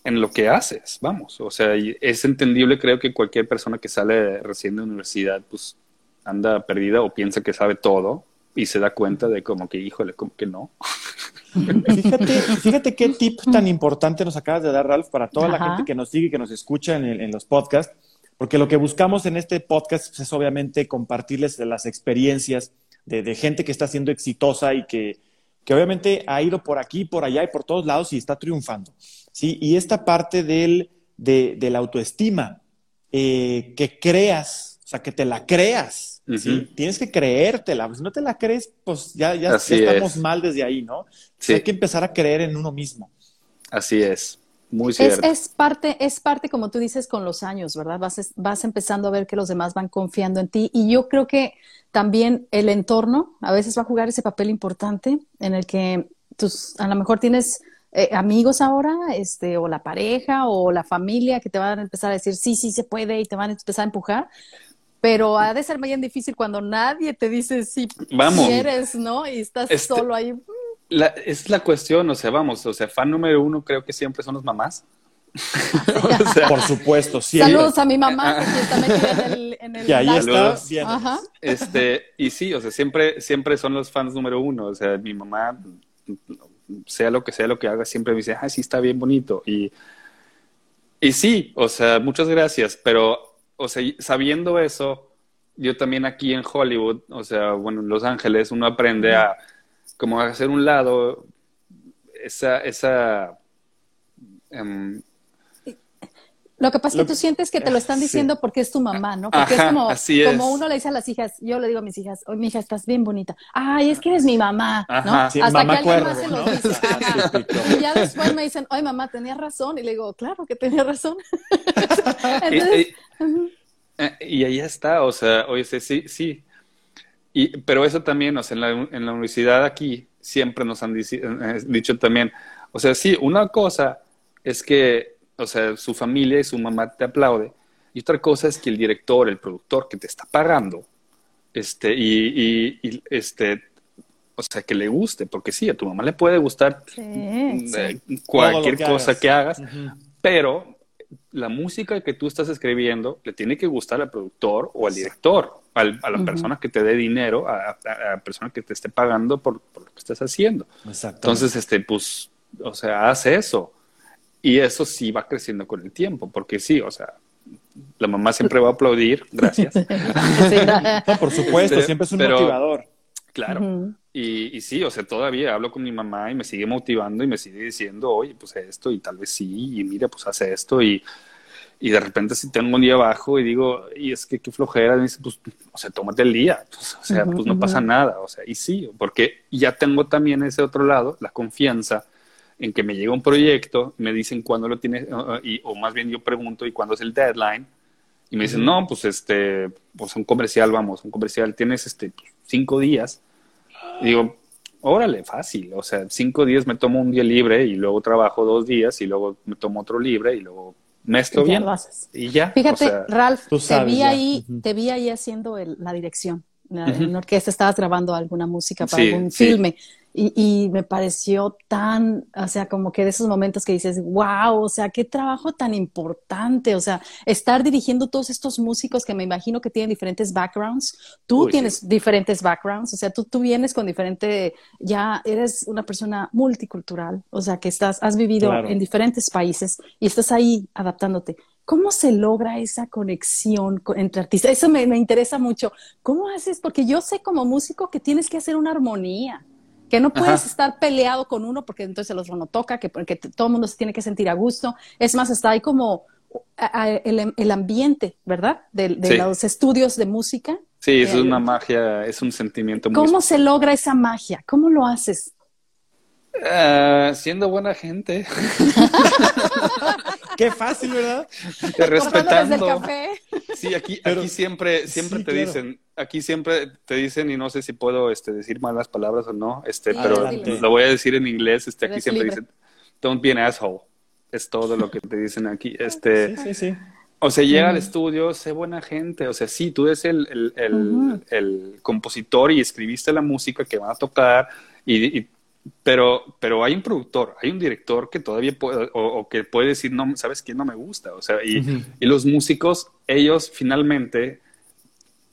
en, lo que haces, vamos. O sea, es entendible, creo que cualquier persona que sale recién de universidad, pues anda perdida o piensa que sabe todo y se da cuenta de como que, híjole, como que no. [laughs] Fíjate, fíjate qué tip tan importante nos acabas de dar, Ralph, para toda la gente que nos sigue, que nos escucha en, en los podcasts porque lo que buscamos en este podcast pues, es obviamente compartirles las experiencias de, gente que está siendo exitosa y que, que, obviamente ha ido por aquí, por allá y por todos lados y está triunfando. ¿sí? Y esta parte del, de, la autoestima, eh, que creas, o sea, que te la creas. ¿sí? Tienes que creértela. Si no te la crees, pues ya, ya, estamos mal desde ahí, ¿no? hay que empezar a creer en uno mismo. Así es. Muy cierto. Es, parte, es parte, como tú dices, con los años, ¿verdad? Vas, vas empezando a ver que los demás van confiando en ti. Y yo creo que también el entorno a veces va a jugar ese papel importante en el que tus, a lo mejor tienes eh, amigos ahora, este, o la pareja, o la familia que te van a empezar a decir, sí, sí se puede, y te van a empezar a empujar. Pero ha de ser bien difícil cuando nadie te dice si quieres, ¿no? Y estás este solo ahí la, es la cuestión, o sea, vamos, o sea, fan número uno creo que siempre son las mamás. [laughs] [laughs] Por supuesto, sí. Saludos a mi mamá, que está metida en el, en el y ahí está, Este, y sí, o sea, siempre, siempre son los fans número uno. O sea, mi mamá, sea lo que sea lo que haga, siempre me dice, ah, sí, está bien bonito. Y, y sí, o sea, muchas gracias, pero, o sea, sabiendo eso, yo también aquí en Hollywood, o sea, bueno, en Los Ángeles, uno aprende a como hacer un lado esa, esa em, lo que pasa es que tú sientes que te lo están diciendo porque es tu mamá, ¿no? Porque es como, como uno le dice a las hijas, yo le digo a mis hijas, oye, mi hija, estás bien bonita. Ay, es que eres mi mamá, ¿no? Hasta que alguien más se lo [laughs] dice. y ya después me dicen, oye, mamá, tenías razón. Y le digo, claro que tenía razón. [laughs] Entonces, y, y, ahí está, o sea, oye, sí, sí, pero eso también, o sea, en la, en la universidad aquí siempre nos han eh, dicho también, o sea, sí, una cosa es que, o sea, su familia y su mamá te aplaude, y otra cosa es que el director, el productor que te está pagando, este, y, y, este, o sea, que le guste, porque sí, a tu mamá le puede gustar eh, cualquier cosa que hagas, pero la música que tú estás escribiendo le tiene que gustar al productor o al director, a la persona que te dé dinero, a, la persona que te esté pagando por, lo que estés haciendo. Entonces, este, pues, o sea, hace eso. Y eso sí va creciendo con el tiempo, porque sí, o sea, la mamá siempre va a aplaudir, gracias. [laughs] por supuesto, siempre es un motivador. Claro. Y, y, sí, o sea, todavía hablo con mi mamá y me sigue motivando y me sigue diciendo, oye, pues esto y tal vez sí, y mira, pues hace esto y, y de repente si tengo un día abajo y digo, y es que qué flojera, y dice, pues, o sea, tómate el día, pues, o sea, pues no pasa nada, o sea, y sí, porque ya tengo también ese otro lado, la confianza en que me llega un proyecto, me dicen cuándo lo tienes, y, o más bien yo pregunto, ¿y cuándo es el deadline? Y me dicen, no, pues este, pues un comercial, vamos, un comercial, tienes este, cinco días digo, órale, fácil. O sea, cinco días me tomo un día libre y luego trabajo dos días y luego me tomo otro libre y luego me estoy bien. Y ya. Fíjate, Ralph, te, vi ahí, te vi ahí haciendo la dirección. En orquesta estabas grabando alguna música para algún filme. Y, me pareció tan, o sea, como que de esos momentos que dices, wow, o sea, qué trabajo tan importante, o sea, estar dirigiendo todos estos músicos que me imagino que tienen diferentes backgrounds, tú tienes diferentes backgrounds, o sea, tú, tú vienes con diferente, ya eres una persona multicultural, o sea, que estás, has vivido en diferentes países y estás ahí adaptándote. ¿Cómo se logra esa conexión entre artistas? Eso me, me interesa mucho. ¿Cómo haces? Porque yo sé como músico que tienes que hacer una armonía que no puedes estar peleado con uno porque entonces el otro no toca, que, porque todo el mundo se tiene que sentir a gusto. Es más, está ahí como el, ambiente, ¿verdad? De, los estudios de música. Sí, es una magia, es un sentimiento muy ¿Cómo se logra esa magia? ¿Cómo lo haces? Uh, siendo buena gente. [laughs] Qué fácil, ¿verdad? respetando. Café. Sí, aquí, aquí siempre, siempre te dicen, aquí siempre te dicen, y no sé si puedo este, decir malas palabras o no, este, pero lo voy a decir en inglés, este, aquí siempre dicen, don't be an asshole. Es todo lo que te dicen aquí. Este, sí, sí, sí. O sea, llega al estudio, sé buena gente. O sea, sí, tú eres el, el, el, el compositor y escribiste la música que van a tocar y, y pero, pero hay un productor, hay un director que todavía puede, o, que puede decir, no, ¿sabes quién no me gusta? O sea, y, y, los músicos, ellos finalmente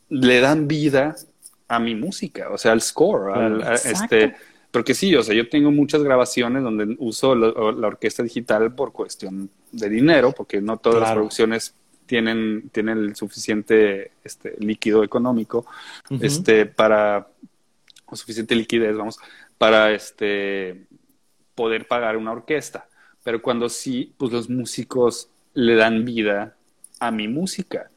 le dan vida a mi música, o sea, al score, al, este, porque sí, o sea, yo tengo muchas grabaciones donde uso la, orquesta digital por cuestión de dinero, porque no todas las producciones tienen, tienen el suficiente este, líquido económico, este, para, o suficiente liquidez, vamos, para este, poder pagar una orquesta. Pero cuando sí, pues los músicos le dan vida a mi música.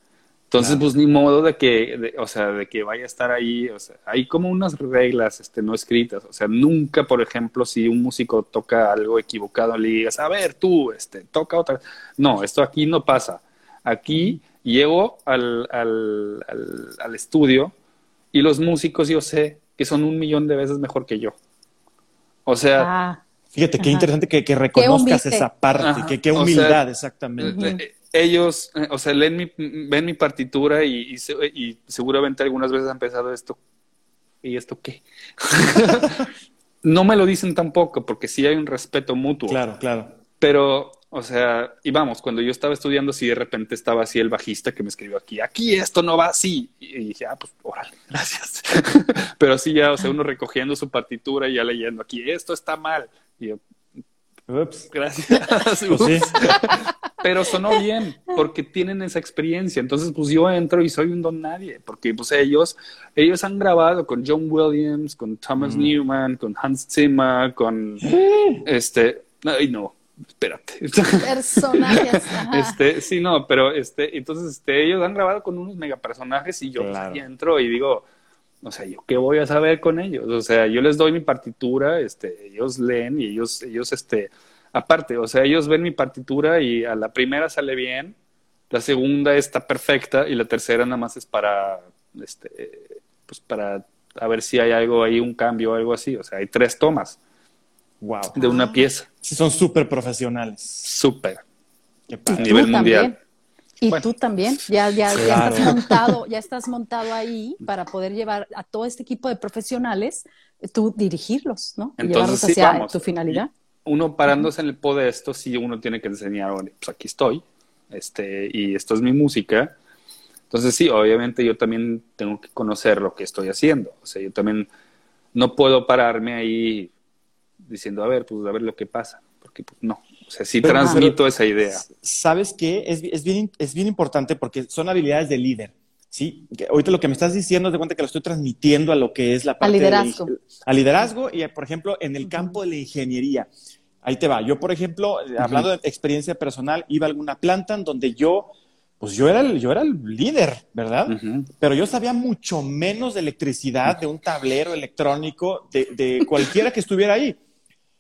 Entonces, pues ni modo de que, o sea, de que vaya a estar ahí, o sea, hay como unas reglas este, no escritas, o sea, nunca, por ejemplo, si un músico toca algo equivocado, le digas, a ver, tú, este, toca otra. No, esto aquí no pasa. Aquí llego al, al, al estudio y los músicos yo sé que son un millón de veces mejor que yo. O sea... Ah, fíjate, qué interesante que, reconozcas esa parte, qué humildad, exactamente. Eh, eh, ellos, eh, o sea, leen mi, ven mi partitura y, y, seguramente algunas veces han pensado esto. ¿Y esto qué? [laughs] no me lo dicen tampoco, porque sí hay un respeto mutuo. Claro, claro. Pero o sea, y vamos, cuando yo estaba estudiando, sí de repente estaba así el bajista que me escribió aquí, aquí esto no va así. Y, dije, ah, pues órale, [laughs] gracias. [laughs] Pero así ya, o sea, uno recogiendo su partitura y ya leyendo aquí, esto está mal. Y yo, Ups. Gracias. [laughs] Pues Pero sonó bien porque tienen esa experiencia. Entonces, pues yo entro y soy un don nadie porque pues ellos, ellos han grabado con John Williams, con Thomas mm. Newman, con Hans Zimmer, con este, ay no, espérate. Personajes. [laughs] Este, sí, no, pero este, entonces este, ellos han grabado con unos mega personajes y yo pues, entro y digo, o sea, yo qué voy a saber con ellos, o sea, yo les doy mi partitura, este, ellos leen y ellos, ellos, este, aparte, o sea, ellos ven mi partitura y a la primera sale bien, la segunda está perfecta y la tercera nada más es para, este, pues para a ver si hay algo ahí, un cambio o algo así, o sea, hay tres tomas. Wow. De una pieza. Sí, son súper profesionales. Súper. A nivel mundial. Y tú también, ya, ya, ya, estás montado, ya estás montado ahí para poder llevar a todo este equipo de profesionales, tú dirigirlos, ¿no? y llevarlos hacia tu finalidad. Uno parándose en el podesto, sí, uno tiene que enseñar, pues aquí estoy, este, y esto es mi música. Entonces, sí, obviamente yo también tengo que conocer lo que estoy haciendo. O sea, yo también no puedo pararme ahí diciendo, a ver, pues a ver lo que pasa, porque pues no, o sea, sí transmito esa idea. ¿Sabes qué? Es, es, bien, es bien importante porque son habilidades de líder. Sí, ahorita lo que me estás diciendo, de cuenta que lo estoy transmitiendo a lo que es la parte. Al liderazgo. al liderazgo y, por ejemplo, en el campo de la ingeniería. Ahí te va. Yo, por ejemplo, hablando de experiencia personal, iba a alguna planta en donde yo, pues yo era el, yo era el líder, ¿verdad? Pero yo sabía mucho menos de electricidad, de un tablero electrónico, de, de cualquiera que estuviera ahí.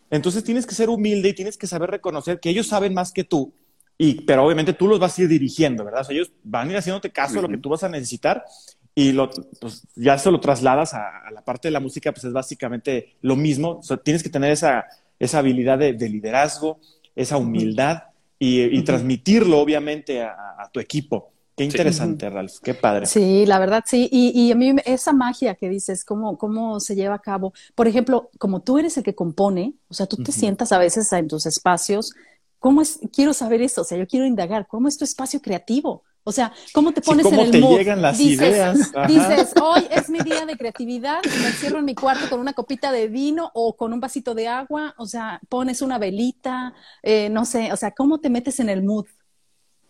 Entonces tienes que ser humilde y tienes que saber reconocer que ellos saben más que tú, y, pero obviamente tú los vas a ir dirigiendo, ¿verdad? O sea, ellos van a ir haciéndote caso a lo que tú vas a necesitar y lo, pues, ya se lo trasladas a, la parte de la música, pues es básicamente lo mismo. tienes que tener esa, esa habilidad de, liderazgo, esa humildad y, transmitirlo, obviamente, a, tu equipo. Qué interesante, Ralph, qué padre. Sí, la verdad sí. Y, y, a mí esa magia que dices, ¿cómo, cómo se lleva a cabo. Por ejemplo, como tú eres el que compone, o sea, tú te sientas a veces en tus espacios, ¿cómo es? Quiero saber eso, o sea, yo quiero indagar, ¿cómo es tu espacio creativo? O sea, ¿cómo te pones en el te llegan las ideas? [laughs] Dices, hoy es mi día de creatividad, me encierro en mi cuarto con una copita de vino o con un vasito de agua, o sea, pones una velita, eh, no sé, o sea, ¿cómo te metes en el mood?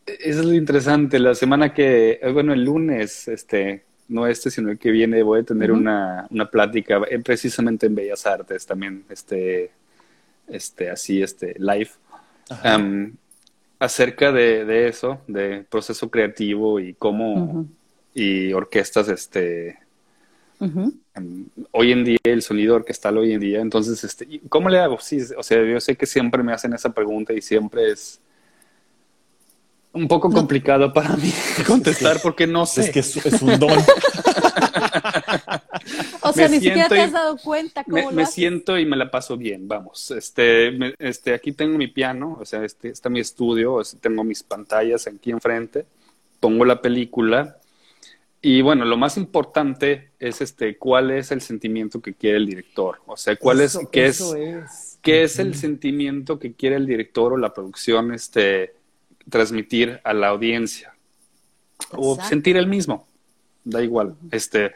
Eso es lo interesante. La semana que, eh, bueno, el lunes, este, no este, sino el que viene, voy a tener una, una, plática eh, precisamente en Bellas Artes también, este, este, así, este, live, um, acerca de, de, eso, de proceso creativo y cómo, y orquestas, este, um, hoy en día, el sonido orquestal hoy en día, entonces, este, ¿cómo le hago? Sí, o sea, yo sé que siempre me hacen esa pregunta y siempre es un poco complicado para mí contestar porque no sé. Es que es, un don. [laughs] o sea, ni siquiera te has dado cuenta cómo me, me siento y me la paso bien, vamos. Este, este, aquí tengo mi piano, o sea, este, está mi estudio, tengo mis pantallas aquí enfrente, pongo la película y bueno, lo más importante es este, cuál es el sentimiento que quiere el director, o sea, cuál es, qué es, es, qué es el sentimiento que quiere el director o la producción, este transmitir a la audiencia o sentir el mismo, da igual. Este,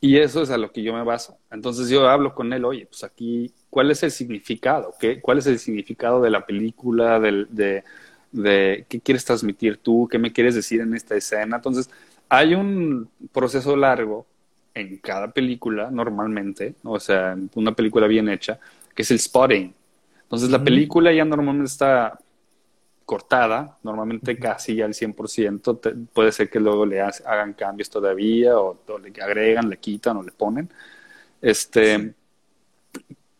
y eso es a lo que yo me baso. Entonces yo hablo con él, oye, pues aquí, ¿cuál es el significado? ¿Qué, ¿Cuál es el significado de la película? De, de, de, qué quieres transmitir tú? ¿Qué me quieres decir en esta escena? Entonces, hay un proceso largo en cada película, normalmente, o sea, una película bien hecha, que es el spotting. Entonces, la película ya normalmente está cortada, normalmente casi al 100%, puede ser que luego le hagan cambios todavía o, le agregan, le quitan o le ponen. Este,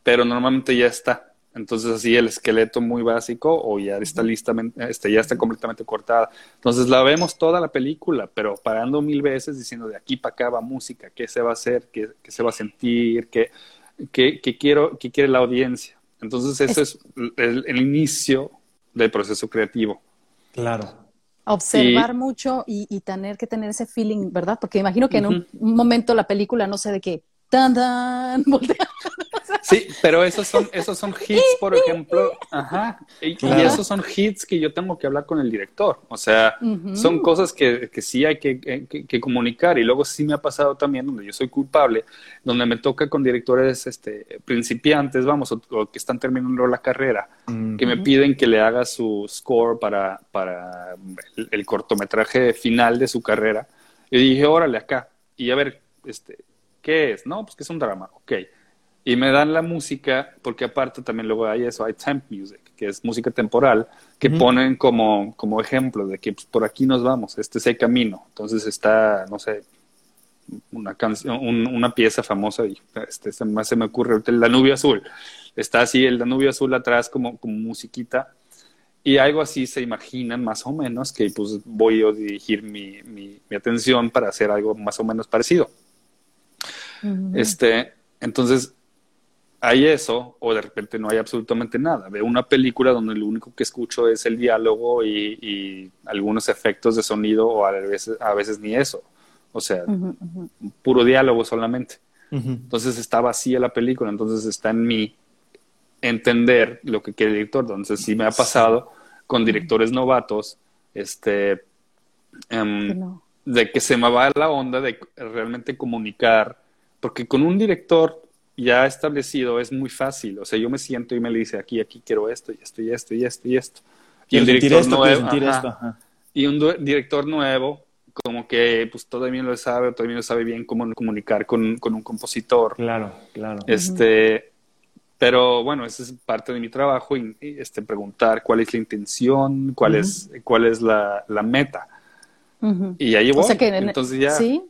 pero normalmente ya está. Entonces así el esqueleto muy básico o ya está lista, este, ya está completamente cortada. Entonces la vemos toda la película, pero parando mil veces diciendo de aquí para acá va música, qué se va a hacer, qué, se va a sentir, qué, qué, quiero, qué quiere la audiencia. Entonces eso es, el, inicio del proceso creativo. Claro. Observar mucho y, tener que tener ese feeling, ¿verdad? Porque imagino que en un, momento la película, no sé de qué, tan, tan, [laughs] Sí, pero esos son, esos son hits, por ejemplo, ajá, y, esos son hits que yo tengo que hablar con el director, o sea, son cosas que, que sí hay que, que, comunicar y luego sí me ha pasado también donde yo soy culpable, donde me toca con directores este, principiantes, vamos, o, que están terminando la carrera, que me piden que le haga su score para, para el, el cortometraje final de su carrera, y dije, órale, acá, y a ver, este, ¿qué es? No, pues que es un drama, ok y me dan la música, porque aparte también luego hay eso, hay temp music, que es música temporal, que ponen como, como ejemplo de que pues, por aquí nos vamos, este es el camino. Entonces está, no sé, una canción, una pieza famosa, y este, se, me, se me ocurre el Danubio Azul. Está así el Danubio Azul atrás como, como musiquita. Y algo así se imaginan más o menos que pues voy a dirigir mi, mi, atención para hacer algo más o menos parecido. Este, entonces, hay eso o de repente no hay absolutamente nada. Veo una película donde lo único que escucho es el diálogo y, algunos efectos de sonido o a veces, a veces ni eso. O sea, puro diálogo solamente. Entonces está vacía la película, entonces está en mí entender lo que quiere el director. Entonces sí me ha pasado con directores novatos, este, em, de que se me va la onda de realmente comunicar, porque con un director ya establecido es muy fácil. O sea, yo me siento y me le dice aquí, aquí quiero esto y esto y esto y esto y esto. Y, el director nuevo. Y un director nuevo, como que pues todavía lo sabe, todavía no sabe bien cómo comunicar con, con un compositor. Claro, claro. Este, pero bueno, esa es parte de mi trabajo y, este, preguntar cuál es la intención, cuál es, cuál es la, la meta. Y ahí voy. O sea que Entonces ya. Sí.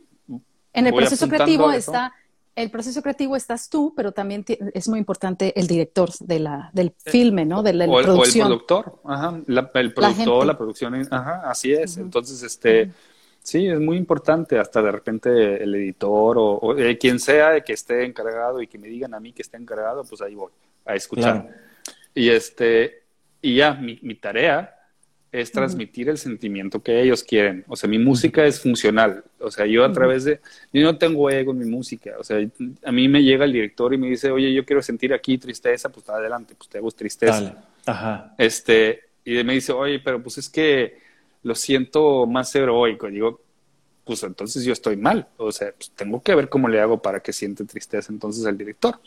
En el proceso creativo está el proceso creativo estás tú, pero también es muy importante el director de la, del filme, ¿no? De la, producción. O el productor, ajá, el productor, la, producción, ajá, así es. Entonces, este, sí, es muy importante hasta de repente el editor o, eh, quien sea que esté encargado y que me digan a mí que esté encargado, pues ahí voy a escuchar. Y este, y ya, mi, mi tarea es transmitir el sentimiento que ellos quieren. O sea, mi música es funcional. O sea, yo a través de, yo no tengo ego en mi música. O sea, a mí me llega el director y me dice, oye, yo quiero sentir aquí tristeza, pues adelante, pues te hago tristeza. Ajá. Este, y me dice, oye, pero pues es que lo siento más heroico. Digo, pues entonces yo estoy mal. O sea, pues tengo que ver cómo le hago para que siente tristeza entonces el director.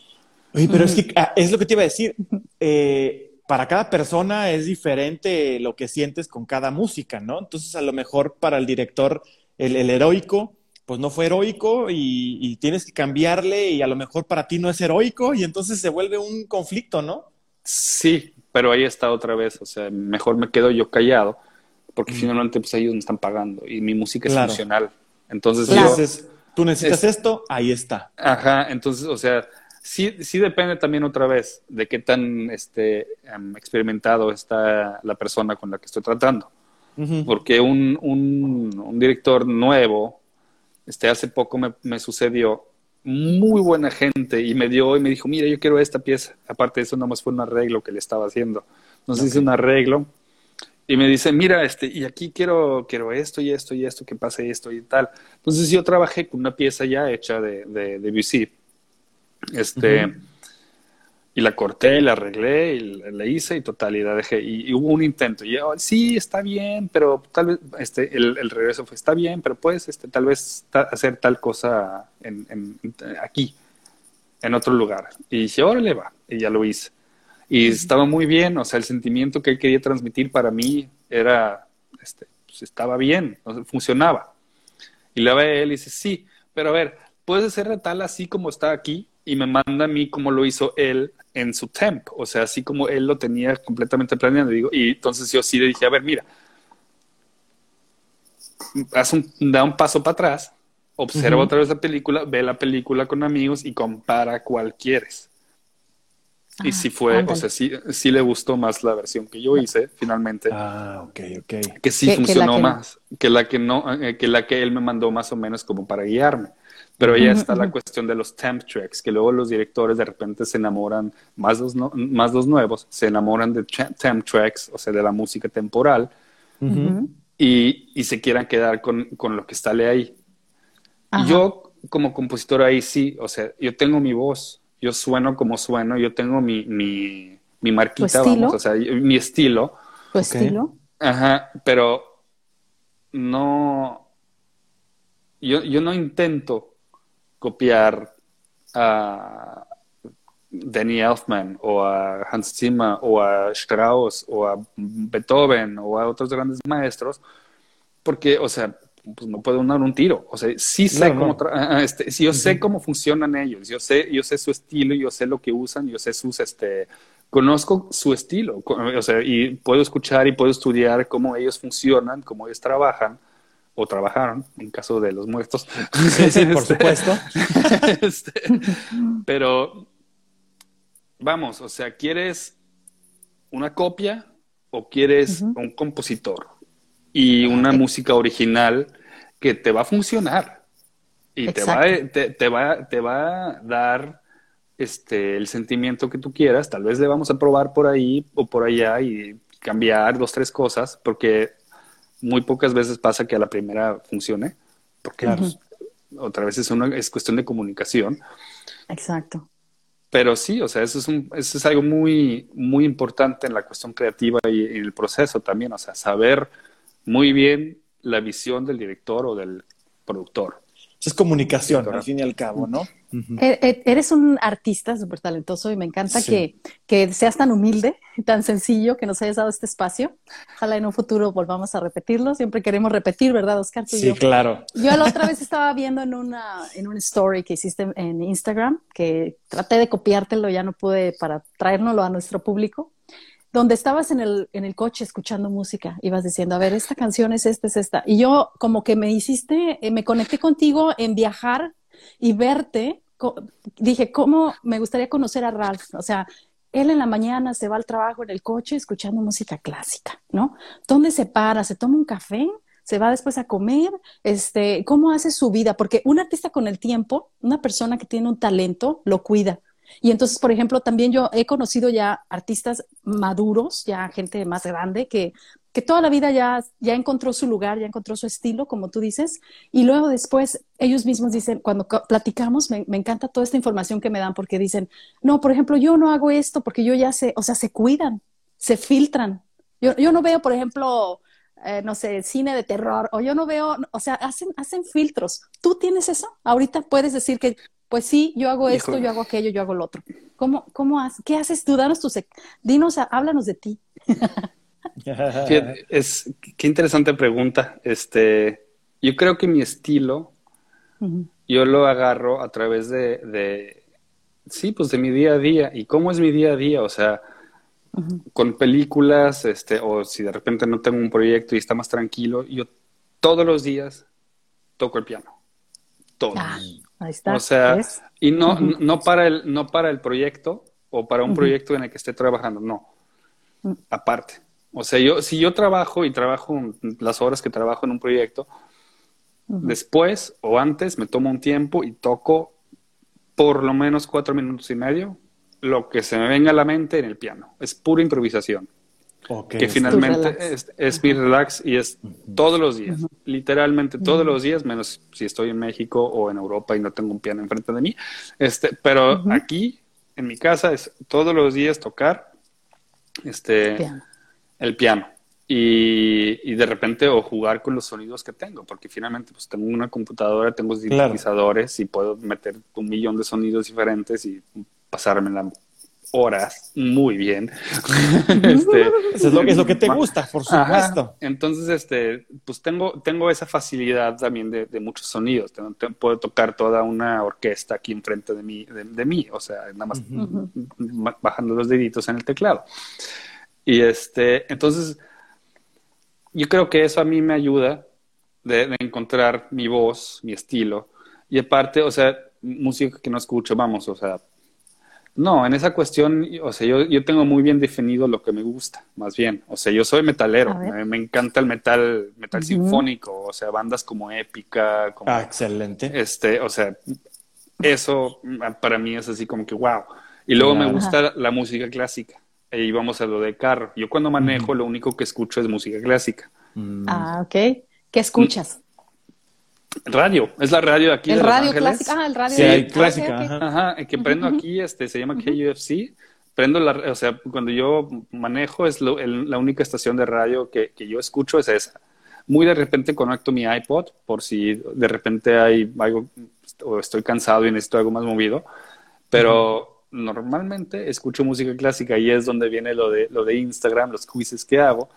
Oye, pero es que ah, es lo que te iba a decir. Eh, [laughs] para cada persona es diferente lo que sientes con cada música, ¿no? Entonces, a lo mejor para el director, el, heroico, pues no fue heroico y, tienes que cambiarle y a lo mejor para ti no es heroico y entonces se vuelve un conflicto, ¿no? Sí, pero ahí está otra vez, o sea, mejor me quedo yo callado porque finalmente pues ellos me están pagando y mi música es funcional. Entonces, entonces tú necesitas esto, ahí está. Ajá, entonces, o sea, sí, sí depende también otra vez de qué tan este, em, experimentado está la persona con la que estoy tratando. Porque un, un, director nuevo, este, hace poco me, me, sucedió, muy buena gente, y me dio y me dijo, mira, yo quiero esta pieza. Aparte de eso, nada más fue un arreglo que le estaba haciendo. Nos hice un arreglo y me dice, mira, este, y aquí quiero, quiero esto y esto y esto, que pase esto y tal. Entonces yo trabajé con una pieza ya hecha de, de, de este, y la corté, la arreglé, y la, hice y total, y la dejé. Y, hubo un intento. Y yo, sí, está bien, pero tal vez, este, el, el regreso fue, está bien, pero puedes, este, tal vez hacer tal cosa en, en, aquí, en otro lugar. Y dije, órale, va. Y ya lo hice. Y estaba muy bien, o sea, el sentimiento que él quería transmitir para mí era, este, pues estaba bien, funcionaba. Y le ve él y dice, sí, pero a ver, puedes hacer tal así como está aquí, y me manda a mí como lo hizo él en su temp, o sea, así como él lo tenía completamente planeado. Digo, y entonces yo sí le dije, a ver, mira, haz un, da un paso para atrás, observa otra vez la película, ve la película con amigos y compara cuál quieres. y si fue, o sea, sí, sí, le gustó más la versión que yo hice, finalmente. Ah, ok, ok. Que sí funcionó más, que la que no, eh, que la que él me mandó más o menos como para guiarme. Pero ya está la cuestión de los temp tracks, que luego los directores de repente se enamoran, más los, más los nuevos, se enamoran de temp tracks, o sea, de la música temporal, y, y, se quieran quedar con, con lo que sale ahí. Yo, como compositor ahí sí, o sea, yo tengo mi voz, yo sueno como sueno, yo tengo mi, mi, mi marquita, vamos, o sea, mi estilo. ¿Tu estilo? Ajá, pero no, yo, yo no intento copiar a Danny Elfman o a Hans Zimmer o a Strauss o a Beethoven o a otros grandes maestros, porque, o sea, pues no puedo dar un tiro. O sea, sí sé cómo, ah, este, yo sé cómo funcionan ellos, yo sé, yo sé su estilo, yo sé lo que usan, yo sé sus, este, conozco su estilo, o sea, y puedo escuchar y puedo estudiar cómo ellos funcionan, cómo ellos trabajan o trabajaron, en caso de los muertos. Sí, sí, por [laughs] este, supuesto. Este, pero, vamos, o sea, ¿quieres una copia o quieres un compositor y una música original que te va a funcionar y te va, te, va, te va a dar este, el sentimiento que tú quieras? Tal vez le vamos a probar por ahí o por allá y cambiar dos, tres cosas, porque muy pocas veces pasa que a la primera funcione, porque pues, otra vez es, una, es cuestión de comunicación. Exacto. Pero sí, o sea, eso es, un, eso es algo muy, muy importante en la cuestión creativa y, y el proceso también, o sea, saber muy bien la visión del director o del productor es comunicación, al fin y al cabo, ¿no? E, e, eres un artista súper talentoso y me encanta que, que, seas tan humilde, [laughs] tan sencillo, que nos hayas dado este espacio. Ojalá en un futuro volvamos a repetirlo. Siempre queremos repetir, ¿verdad, Oscar? sí, claro. Yo la otra vez [laughs] estaba viendo en una, en una story que hiciste en Instagram, que traté de copiártelo, ya no pude para traérnoslo a nuestro público donde estabas en el, en el coche escuchando música, ibas diciendo, a ver, esta canción es esta, es esta. Y yo como que me hiciste, eh, me conecté contigo en viajar y verte. dije, ¿cómo me gustaría conocer a Ralph? O sea, él en la mañana se va al trabajo en el coche escuchando música clásica, ¿no? ¿Dónde se para? ¿Se toma un café? ¿Se va después a comer? Este, ¿Cómo hace su vida? Porque un artista con el tiempo, una persona que tiene un talento, lo cuida Y entonces, por ejemplo, también yo he conocido ya artistas maduros, ya gente más grande, que, que toda la vida ya, ya encontró su lugar, ya encontró su estilo, como tú dices, y luego después ellos mismos dicen, cuando platicamos, me, me encanta toda esta información que me dan, porque dicen, no, por ejemplo, yo no hago esto porque yo ya sé, o sea, se cuidan, se filtran. Yo, yo no veo, por ejemplo, eh, no sé, cine de terror, o yo no veo, o sea, hacen, hacen filtros. ¿Tú tienes eso? Ahorita puedes decir que, pues sí, yo hago esto, yo hago aquello, yo hago lo otro. ¿Cómo, cómo haces? ¿Qué haces tú? Danos tu dinos, háblanos de ti. [laughs] es, qué interesante pregunta. Este, yo creo que mi estilo, yo lo agarro a través de, de, sí, pues de mi día a día. ¿Y cómo es mi día a día? O sea, con películas, este, o si de repente no tengo un proyecto y está más tranquilo, yo todos los días toco el piano. Todos. Ah, ahí está. O sea, y no, no, para el, no para el proyecto o para un proyecto en el que esté trabajando, no. Mm. Aparte. O sea, yo, si yo trabajo y trabajo las horas que trabajo en un proyecto, después o antes me tomo un tiempo y toco por lo menos cuatro minutos y medio lo que se me venga a la mente en el piano. Es pura improvisación. Que finalmente es, mi relax y es todos los días, literalmente todos los días, menos si estoy en México o en Europa y no tengo un piano enfrente de mí. Este, pero aquí, en mi casa, es todos los días tocar este, el piano. Y, de repente o jugar con los sonidos que tengo, porque finalmente pues tengo una computadora, tengo sintetizadores y puedo meter un millón de sonidos diferentes y pasarme las horas muy bien. [laughs] este, Eso es lo, es lo que te gusta, por supuesto. Entonces, este, pues tengo, tengo esa facilidad también de, muchos sonidos. puedo tocar toda una orquesta aquí enfrente de mí, de, mí, o sea, nada más bajando los deditos en el teclado. Y este, entonces, yo creo que eso a mí me ayuda de encontrar mi voz, mi estilo. Y aparte, o sea, música que no escucho, vamos, o sea, no, en esa cuestión, o sea, yo, yo tengo muy bien definido lo que me gusta, más bien. O sea, yo soy metalero, me, encanta el metal, metal sinfónico, o sea, bandas como Épica, como... Ah, excelente. Este, o sea, eso para mí es así como que wow. Y luego me gusta la música clásica. Y vamos a lo de carro. Yo cuando manejo lo único que escucho es música clásica. Mm. Ah, ok. ¿Qué escuchas? Radio, es la radio de aquí. El de radio clásica, ah, el radio sí, clásica. Ajá, que prendo aquí, este, se llama KUFC. Prendo la, o sea, cuando yo manejo es la única estación de radio que, yo escucho es esa. Muy de repente conecto mi iPod por si de repente hay algo o estoy cansado y necesito algo más movido, pero normalmente escucho música clásica y es donde viene lo de, lo de Instagram, los quizzes que hago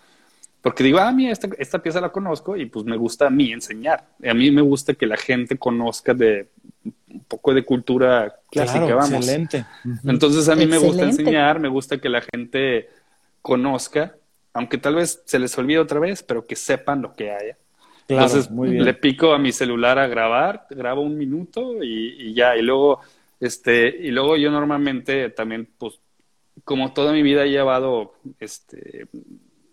porque digo, ah, mira, esta, esta pieza la conozco y pues me gusta a mí enseñar. A mí me gusta que la gente conozca de un poco de cultura clásica, vamos. Excelente. Entonces a mí me gusta enseñar, me gusta que la gente conozca, aunque tal vez se les olvide otra vez, pero que sepan lo que haya. Entonces le pico a mi celular a grabar, grabo un minuto y, y, ya, y luego, este, y luego yo normalmente también, pues, como toda mi vida he llevado este,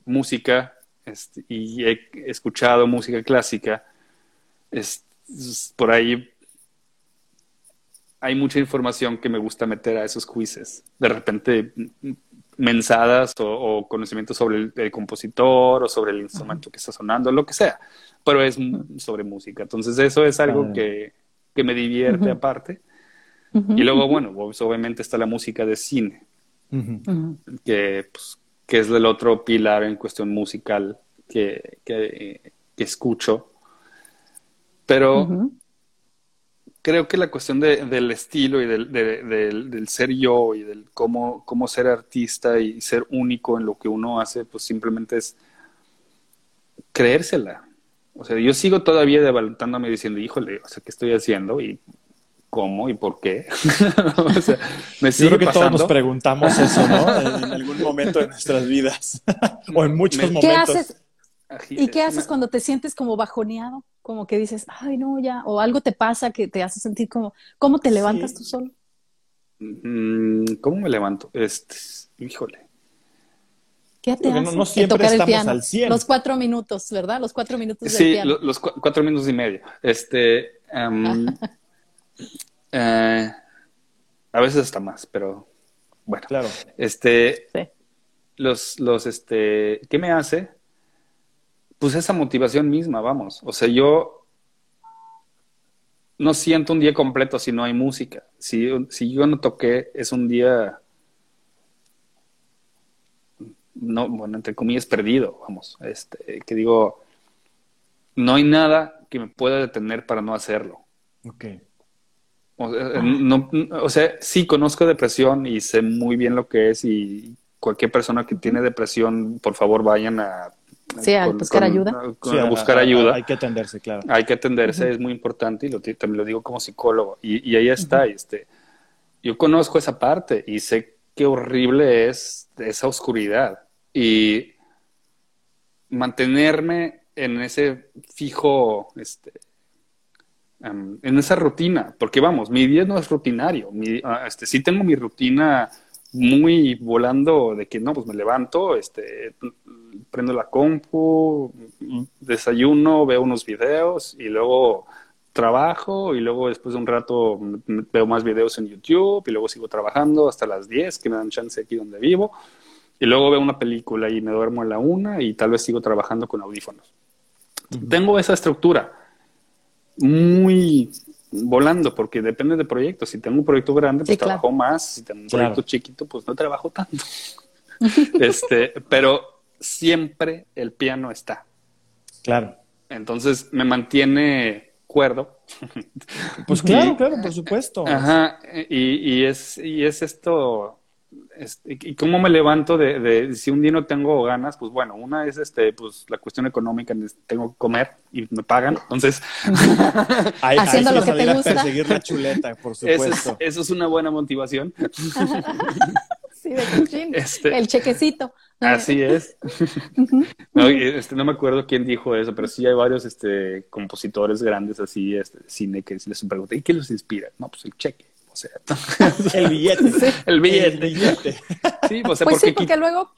música este, y he escuchado música clásica, es, por ahí hay mucha información que me gusta meter a esos quizzes. De repente, mensadas o, conocimientos sobre el, compositor o sobre el instrumento que está sonando, lo que sea, pero es sobre música. Entonces, eso es algo que, que, me divierte aparte. Y luego, bueno, obviamente está la música de cine, que pues, que es el otro pilar en cuestión musical que, que, escucho. Pero creo que la cuestión del estilo y del, del, ser yo y del cómo, cómo ser artista y ser único en lo que uno hace, pues simplemente es creérsela. O sea, yo sigo todavía devaluándome diciendo, híjole, o sea, ¿qué estoy haciendo? Y cómo y por qué. [laughs] o sea, me Yo creo que todos nos preguntamos eso, ¿no? [laughs] En, algún momento de nuestras vidas. [laughs] o en muchos momentos. ¿Qué haces? ¿Y qué haces cuando te sientes como bajoneado? Como que dices, ay, no, ya. O algo te pasa que te hace sentir como, ¿cómo te levantas tú solo? Mm, ¿Cómo me levanto? Este, híjole. ¿Qué te hace? No, siempre estamos el piano. al 100. Los cuatro minutos, ¿verdad? Los cuatro minutos sí, piano. Sí, los cuatro minutos y medio. Este, um, Eh, A veces hasta más, pero bueno. Claro. Este, Sí. los, los, este, ¿qué me hace? Pues esa motivación misma, vamos. O sea, yo no siento un día completo si no hay música. Si, si yo no toqué, es un día, no, bueno, entre comillas, perdido, vamos. Este, que digo, no hay nada que me pueda detener para no hacerlo. Ok. O sea, no, o sea, sí conozco depresión y sé muy bien lo que es y cualquier persona que tiene depresión, por favor, vayan a... Sí, a buscar ayuda. con- a buscar ayuda. Hay que atenderse, claro. Hay que atenderse, es muy importante y lo, también lo digo como psicólogo. Y, y ahí está, este, yo conozco esa parte y sé qué horrible es esa oscuridad. Y mantenerme en ese fijo, este, em, en esa rutina, porque vamos, mi día no es rutinario. Mi, ah, este, sí tengo mi rutina muy volando de que no, pues me levanto, este, prendo la compu, desayuno, veo unos videos y luego trabajo y luego después de un rato veo más videos en YouTube y luego sigo trabajando hasta las 10 que me dan chance aquí donde vivo y luego veo una película y me duermo a la una y tal vez sigo trabajando con audífonos. Tengo esa estructura muy volando porque depende de proyectos. Si tengo un proyecto grande, pues Sí, claro. trabajo más. Si tengo un Claro. proyecto chiquito, pues no trabajo tanto. [laughs] este, pero siempre el piano está. Claro. Entonces me mantiene cuerdo. Pues claro, claro, por supuesto. Ajá, y, y es, y es esto, este, y cómo me levanto de, de si un día no tengo ganas, pues bueno, una es este, pues la cuestión económica, tengo que comer y me pagan, entonces [laughs] Hay, Haciendo hay lo que salir te a gusta. perseguir la chuleta, por [laughs] eso es, supuesto. eso es una buena motivación. [laughs] Sí, de cochín. Este- El chequecito. Así es. no, este, no me acuerdo quién dijo eso, pero sí hay varios este, compositores grandes así, este, cine, que les pregunté, ¿y qué los inspira? No, pues el cheque. O sea, El billete. el billete. El billete. Sí, o sea, Pues sí, porque, porque luego,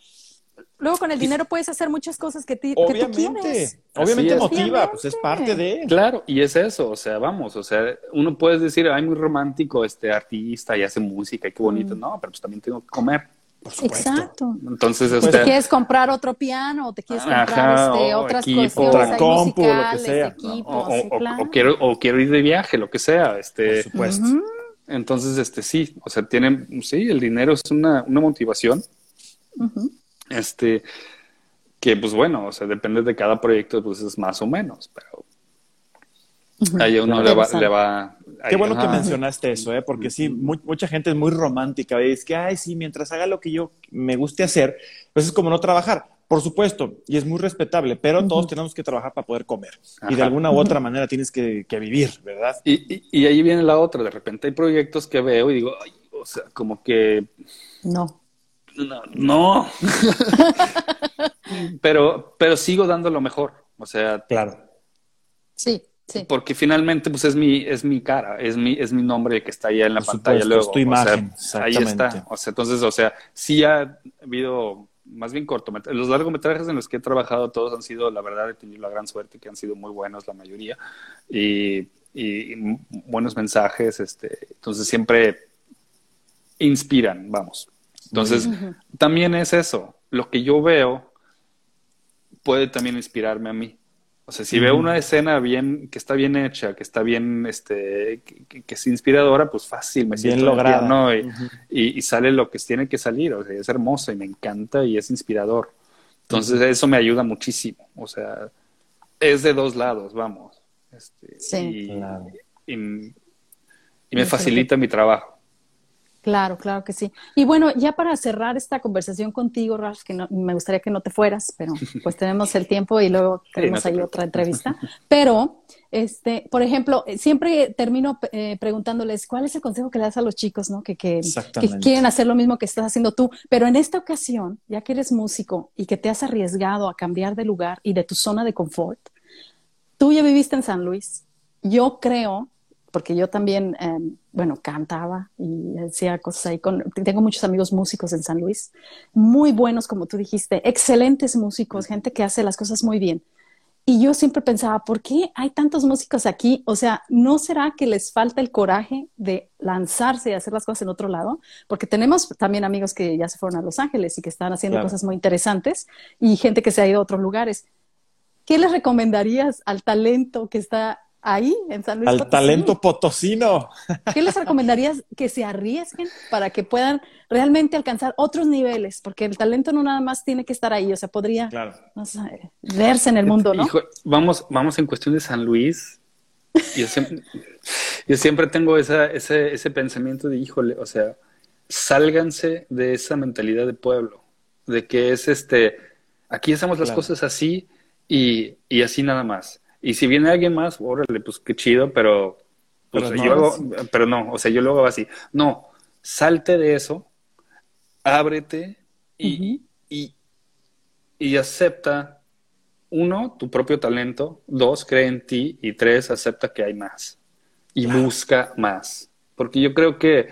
luego con el dinero puedes hacer muchas cosas que, ti- que tú Obviamente. quieres. Obviamente motiva, pues es parte de. Claro, y es eso, o sea, vamos, o sea, uno puede decir, ay, muy romántico este artista y hace música y qué bonito, no, pero pues también tengo que comer. Por supuesto. Exacto. Entonces, Pues, ¿Te este, quieres comprar otro piano o te quieres comprar Ajá, este, o otras equipo. cuestiones Otra compu, lo que musicales, sea, ¿no? equipos, o, sí, o- claro. o quiero, o quiero ir de viaje, lo que sea, Por este, supuesto. Ujú. Entonces, este, sí, o sea, tiene, sí, el dinero es una, una motivación, este, que pues bueno, o sea, depende de cada proyecto, pues es más o menos, pero ahí a uno le va, le va. Qué bueno que ajá. mencionaste eso, ¿eh? porque sí, mu- mucha gente es muy romántica. y Es que, ay, sí, mientras haga lo que yo me guste hacer, pues es como no trabajar. Por supuesto, y es muy respetable, pero todos tenemos que trabajar para poder comer. Y de alguna u otra manera tienes que, que vivir, ¿verdad? Y, y, y ahí viene la otra, de repente hay proyectos que veo y digo, ay, o sea, como que No. no, no. [laughs] pero, pero sigo dando lo mejor, o sea, Claro. Sí, sí. porque finalmente pues es mi, es mi cara, es mi, es mi nombre que está allá en la Por pantalla supuesto, luego. es tu imagen, o sea, ahí está. O sea, entonces, o sea, sí ha habido más bien cortometrajes. Los largometrajes en los que he trabajado todos han sido, la verdad, he tenido la gran suerte que han sido muy buenos la mayoría y, y buenos mensajes, este, entonces siempre inspiran, vamos. Entonces, también es eso, lo que yo veo puede también inspirarme a mí. O sea, si veo una escena bien, que está bien hecha, que está bien, este, que, que- que es inspiradora, pues fácil, me Bien siento lograda. piano y, Ujú. y- y sale lo que tiene que salir. O sea, es hermoso y me encanta y es inspirador. Entonces, eso me ayuda muchísimo. O sea, es de dos lados, vamos. Este, Sí. Y, Claro. y- y me facilita mi trabajo. Claro, claro que sí. Y bueno, ya para cerrar esta conversación contigo, Ralph, que no- me gustaría que no te fueras, pero pues tenemos el tiempo y luego [laughs] tenemos te ahí preocupes. otra entrevista. Pero, este, por ejemplo, eh, siempre termino eh, preguntándoles cuál es el consejo que le das a los chicos, ¿no? Que, que, que quieren hacer lo mismo que estás haciendo tú. Pero en esta ocasión, ya que eres músico y que te has arriesgado a cambiar de lugar y de tu zona de confort, tú ya viviste en San Luis. Yo creo, porque yo también, eh, bueno, cantaba y hacía cosas ahí con, tengo muchos amigos músicos en San Luis, muy buenos, como tú dijiste, excelentes músicos, gente que hace las cosas muy bien. Y yo siempre pensaba, ¿por qué hay tantos músicos aquí? O sea, ¿no será que les falta el coraje de lanzarse y hacer las cosas en otro lado? Porque tenemos también amigos que ya se fueron a Los Ángeles y que están haciendo cosas muy interesantes y gente que se ha ido a otros lugares. ¿Qué les recomendarías al talento que está ahí en San Luis Al talento potosino. ¿Qué les recomendarías que se arriesguen para que puedan realmente alcanzar otros niveles? Porque el talento no nada más tiene que estar ahí, o sea, podría verse en el mundo, ¿no? vamos, vamos en cuestión de San Luis. Yo siempre, yo siempre tengo esa, ese, ese pensamiento de, híjole, o sea, sálganse de esa mentalidad de pueblo, de que es este, aquí hacemos las cosas así y, y así nada más y si viene alguien más, órale, pues qué chido, pero, pues, pero, no, pero no, o sea, yo lo hago así. No, salte de eso, ábrete y, y, y acepta, uno, tu propio talento, dos, cree en ti y tres, acepta que hay más y busca más. Porque yo creo que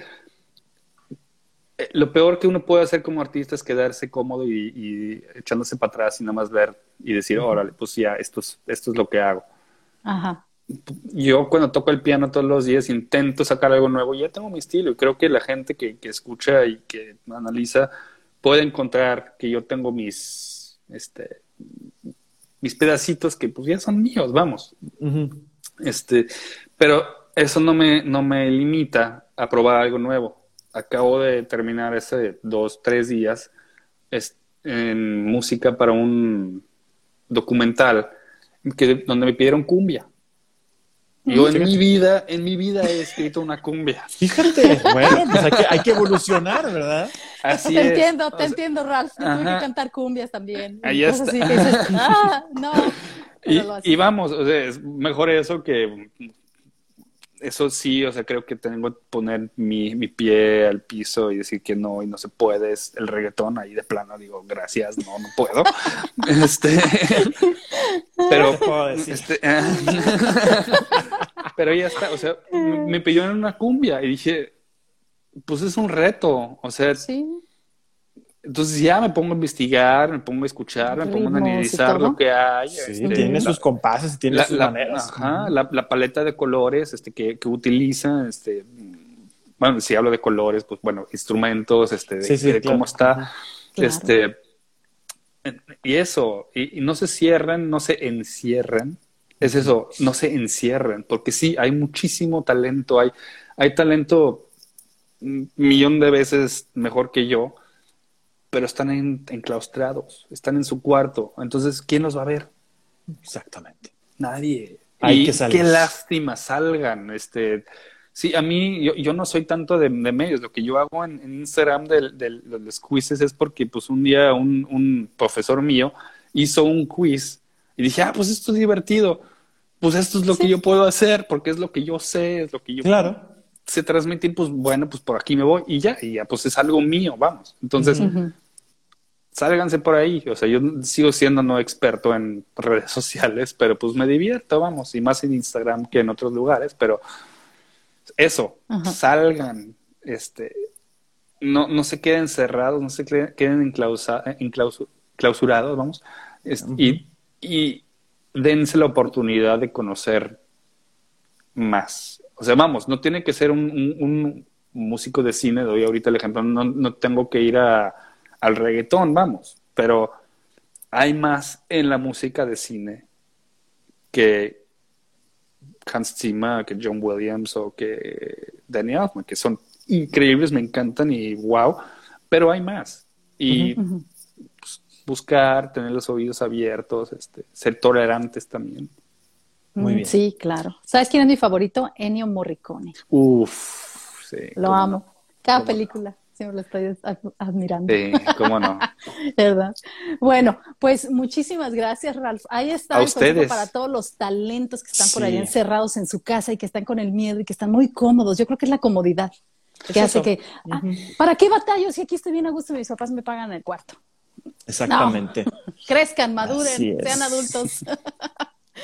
lo peor que uno puede hacer como artista es quedarse cómodo y, echándose para atrás y nada más ver y decir, órale, pues ya, esto es, esto es lo que hago. Ajá. Yo cuando toco el piano todos los días intento sacar algo nuevo, ya tengo mi estilo y creo que la gente que, escucha y que analiza puede encontrar que yo tengo mis, este, mis pedacitos que pues ya son míos, vamos. Este, pero eso no me, no me limita a probar algo nuevo acabo de terminar ese dos, tres días en música para un documental que, donde me pidieron cumbia. Yo en mi vida, en mi vida he escrito una cumbia. Fíjate, [laughs] bueno, pues hay que, evolucionar, ¿verdad? Así te entiendo, te entiendo, Ralph. Yo tuve que cantar cumbias también. Ahí está. ah, no. [laughs] Y, y, vamos, o sea, es mejor eso que eso sí, o sea, creo que tengo que poner mi, mi, pie al piso y decir que no y no se puede. Es el reggaetón ahí de plano, digo, gracias, no, no puedo. [laughs] este, [laughs] pero, este, [laughs] pero ya está, o sea, me pidió en una cumbia y dije, pues es un reto, o sea, sí. Entonces ya me pongo a investigar, me pongo a escuchar, me pongo a analizar lo que hay. Sí, este, tiene sus compases, tiene sus maneras. Ajá, la, paleta de colores este, que, que utiliza, este, bueno, si hablo de colores, pues bueno, instrumentos, este, de, cómo está, este, y eso, y, no se cierran, no se encierran, es eso, no se encierran, porque sí, hay muchísimo talento, hay, hay talento un millón de veces mejor que yo, pero están enclaustrados, están en su cuarto. Entonces, ¿quién los va a ver? Exactamente. Nadie. Hay que salir. Qué lástima salgan. Este, sí, a mí, yo, yo no soy tanto de, medios. Lo que yo hago en, Instagram de, de, los quizzes es porque, pues, un día un, un profesor mío hizo un quiz y dije, ah, pues esto es divertido. Pues esto es lo que yo puedo hacer porque es lo que yo sé, es lo que yo claro. se transmitir, pues bueno, pues por aquí me voy y ya, y ya, pues es algo mío, vamos. Entonces, sálganse por ahí. O sea, yo sigo siendo no experto en redes [laughs] sociales, pero pues me divierto, vamos, y más en Instagram que en otros lugares, pero eso, salgan, este, no, no se queden cerrados, no se queden enclausurados, vamos, y, y dense la oportunidad de conocer más. O sea, vamos, no tiene que ser un, un músico de cine, doy ahorita el ejemplo, no, no tengo que ir a al reggaetón, vamos, pero hay más en la música de cine que Hans Zimmer, que John Williams o que Danny Elfman, que son increíbles, me encantan y wow, pero hay más. Y pues, buscar, tener los oídos abiertos, este, ser tolerantes también. Muy mm, bien. Sí, claro. ¿Sabes quién es mi favorito? Ennio Morricone. Uf, sí. Lo amo. Cada película lo estoy admirando. Sí, cómo no. [laughs] ¿Verdad? Bueno, pues muchísimas gracias, Ralph. Ahí está A ustedes. para todos los talentos que están por ahí encerrados en su casa y que están con el miedo y que están muy cómodos. Yo creo que es la comodidad que hace que, ah, ¿para qué batallo si aquí estoy bien a gusto y mis papás me pagan el cuarto? Exactamente. [laughs] Crezcan, maduren, sean adultos.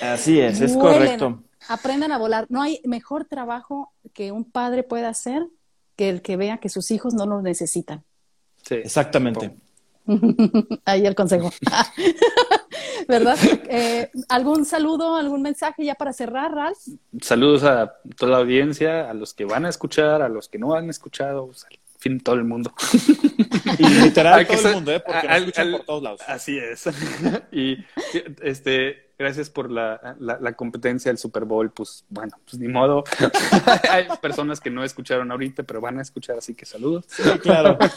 Así es, es correcto. Aprendan a volar. No hay mejor trabajo que un padre pueda hacer que el que vea que sus hijos no lo necesitan. Sí, exactamente. [laughs] Ahí el consejo. [laughs] ¿Verdad? Eh, ¿Algún saludo, algún mensaje ya para cerrar, Ralph? Saludos a toda la audiencia, a los que van a escuchar, a los que no han escuchado, pues, al fin todo el mundo. [laughs] Y literal todo el mundo, ¿eh? Porque nos al- escuchan al- por todos lados. Así es. y este, gracias por la, la, la competencia del Super Bowl. Pues bueno, pues ni modo. [laughs] Hay personas que no escucharon ahorita, pero van a escuchar, así que saludos. Sí, claro. [laughs]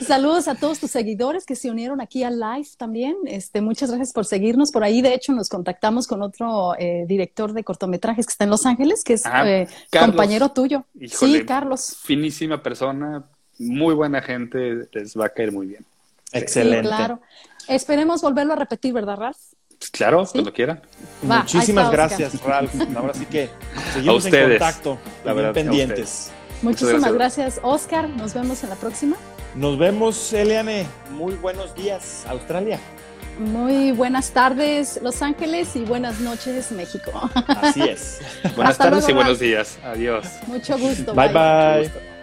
Saludos a todos tus seguidores que se unieron aquí al live también. Este, muchas gracias por seguirnos. Por ahí, de hecho, nos contactamos con otro eh, director de cortometrajes que está en Los Ángeles, que es Ah, eh, compañero tuyo. Híjole. Sí, Carlos. Finísima persona, muy buena gente, les va a caer muy bien. Excelente. Sí, claro. Esperemos volverlo a repetir, ¿verdad, Ralph? Pues claro, cuando. Va, ahí Muchísimas está, Oscar. gracias, Ralph. Ahora sí que seguimos en ustedes. contacto, La bien verdad, a pendientes. Muchísimas gracias, Oscar. Nos vemos en la próxima. Nos vemos, Eliane. Muy buenos días, Australia. Muy buenas tardes, Los Ángeles, y buenas noches, México. Así es. Buenas Hasta tardes luego, y buenos días. Adiós. Mucho gusto. Bye, bye.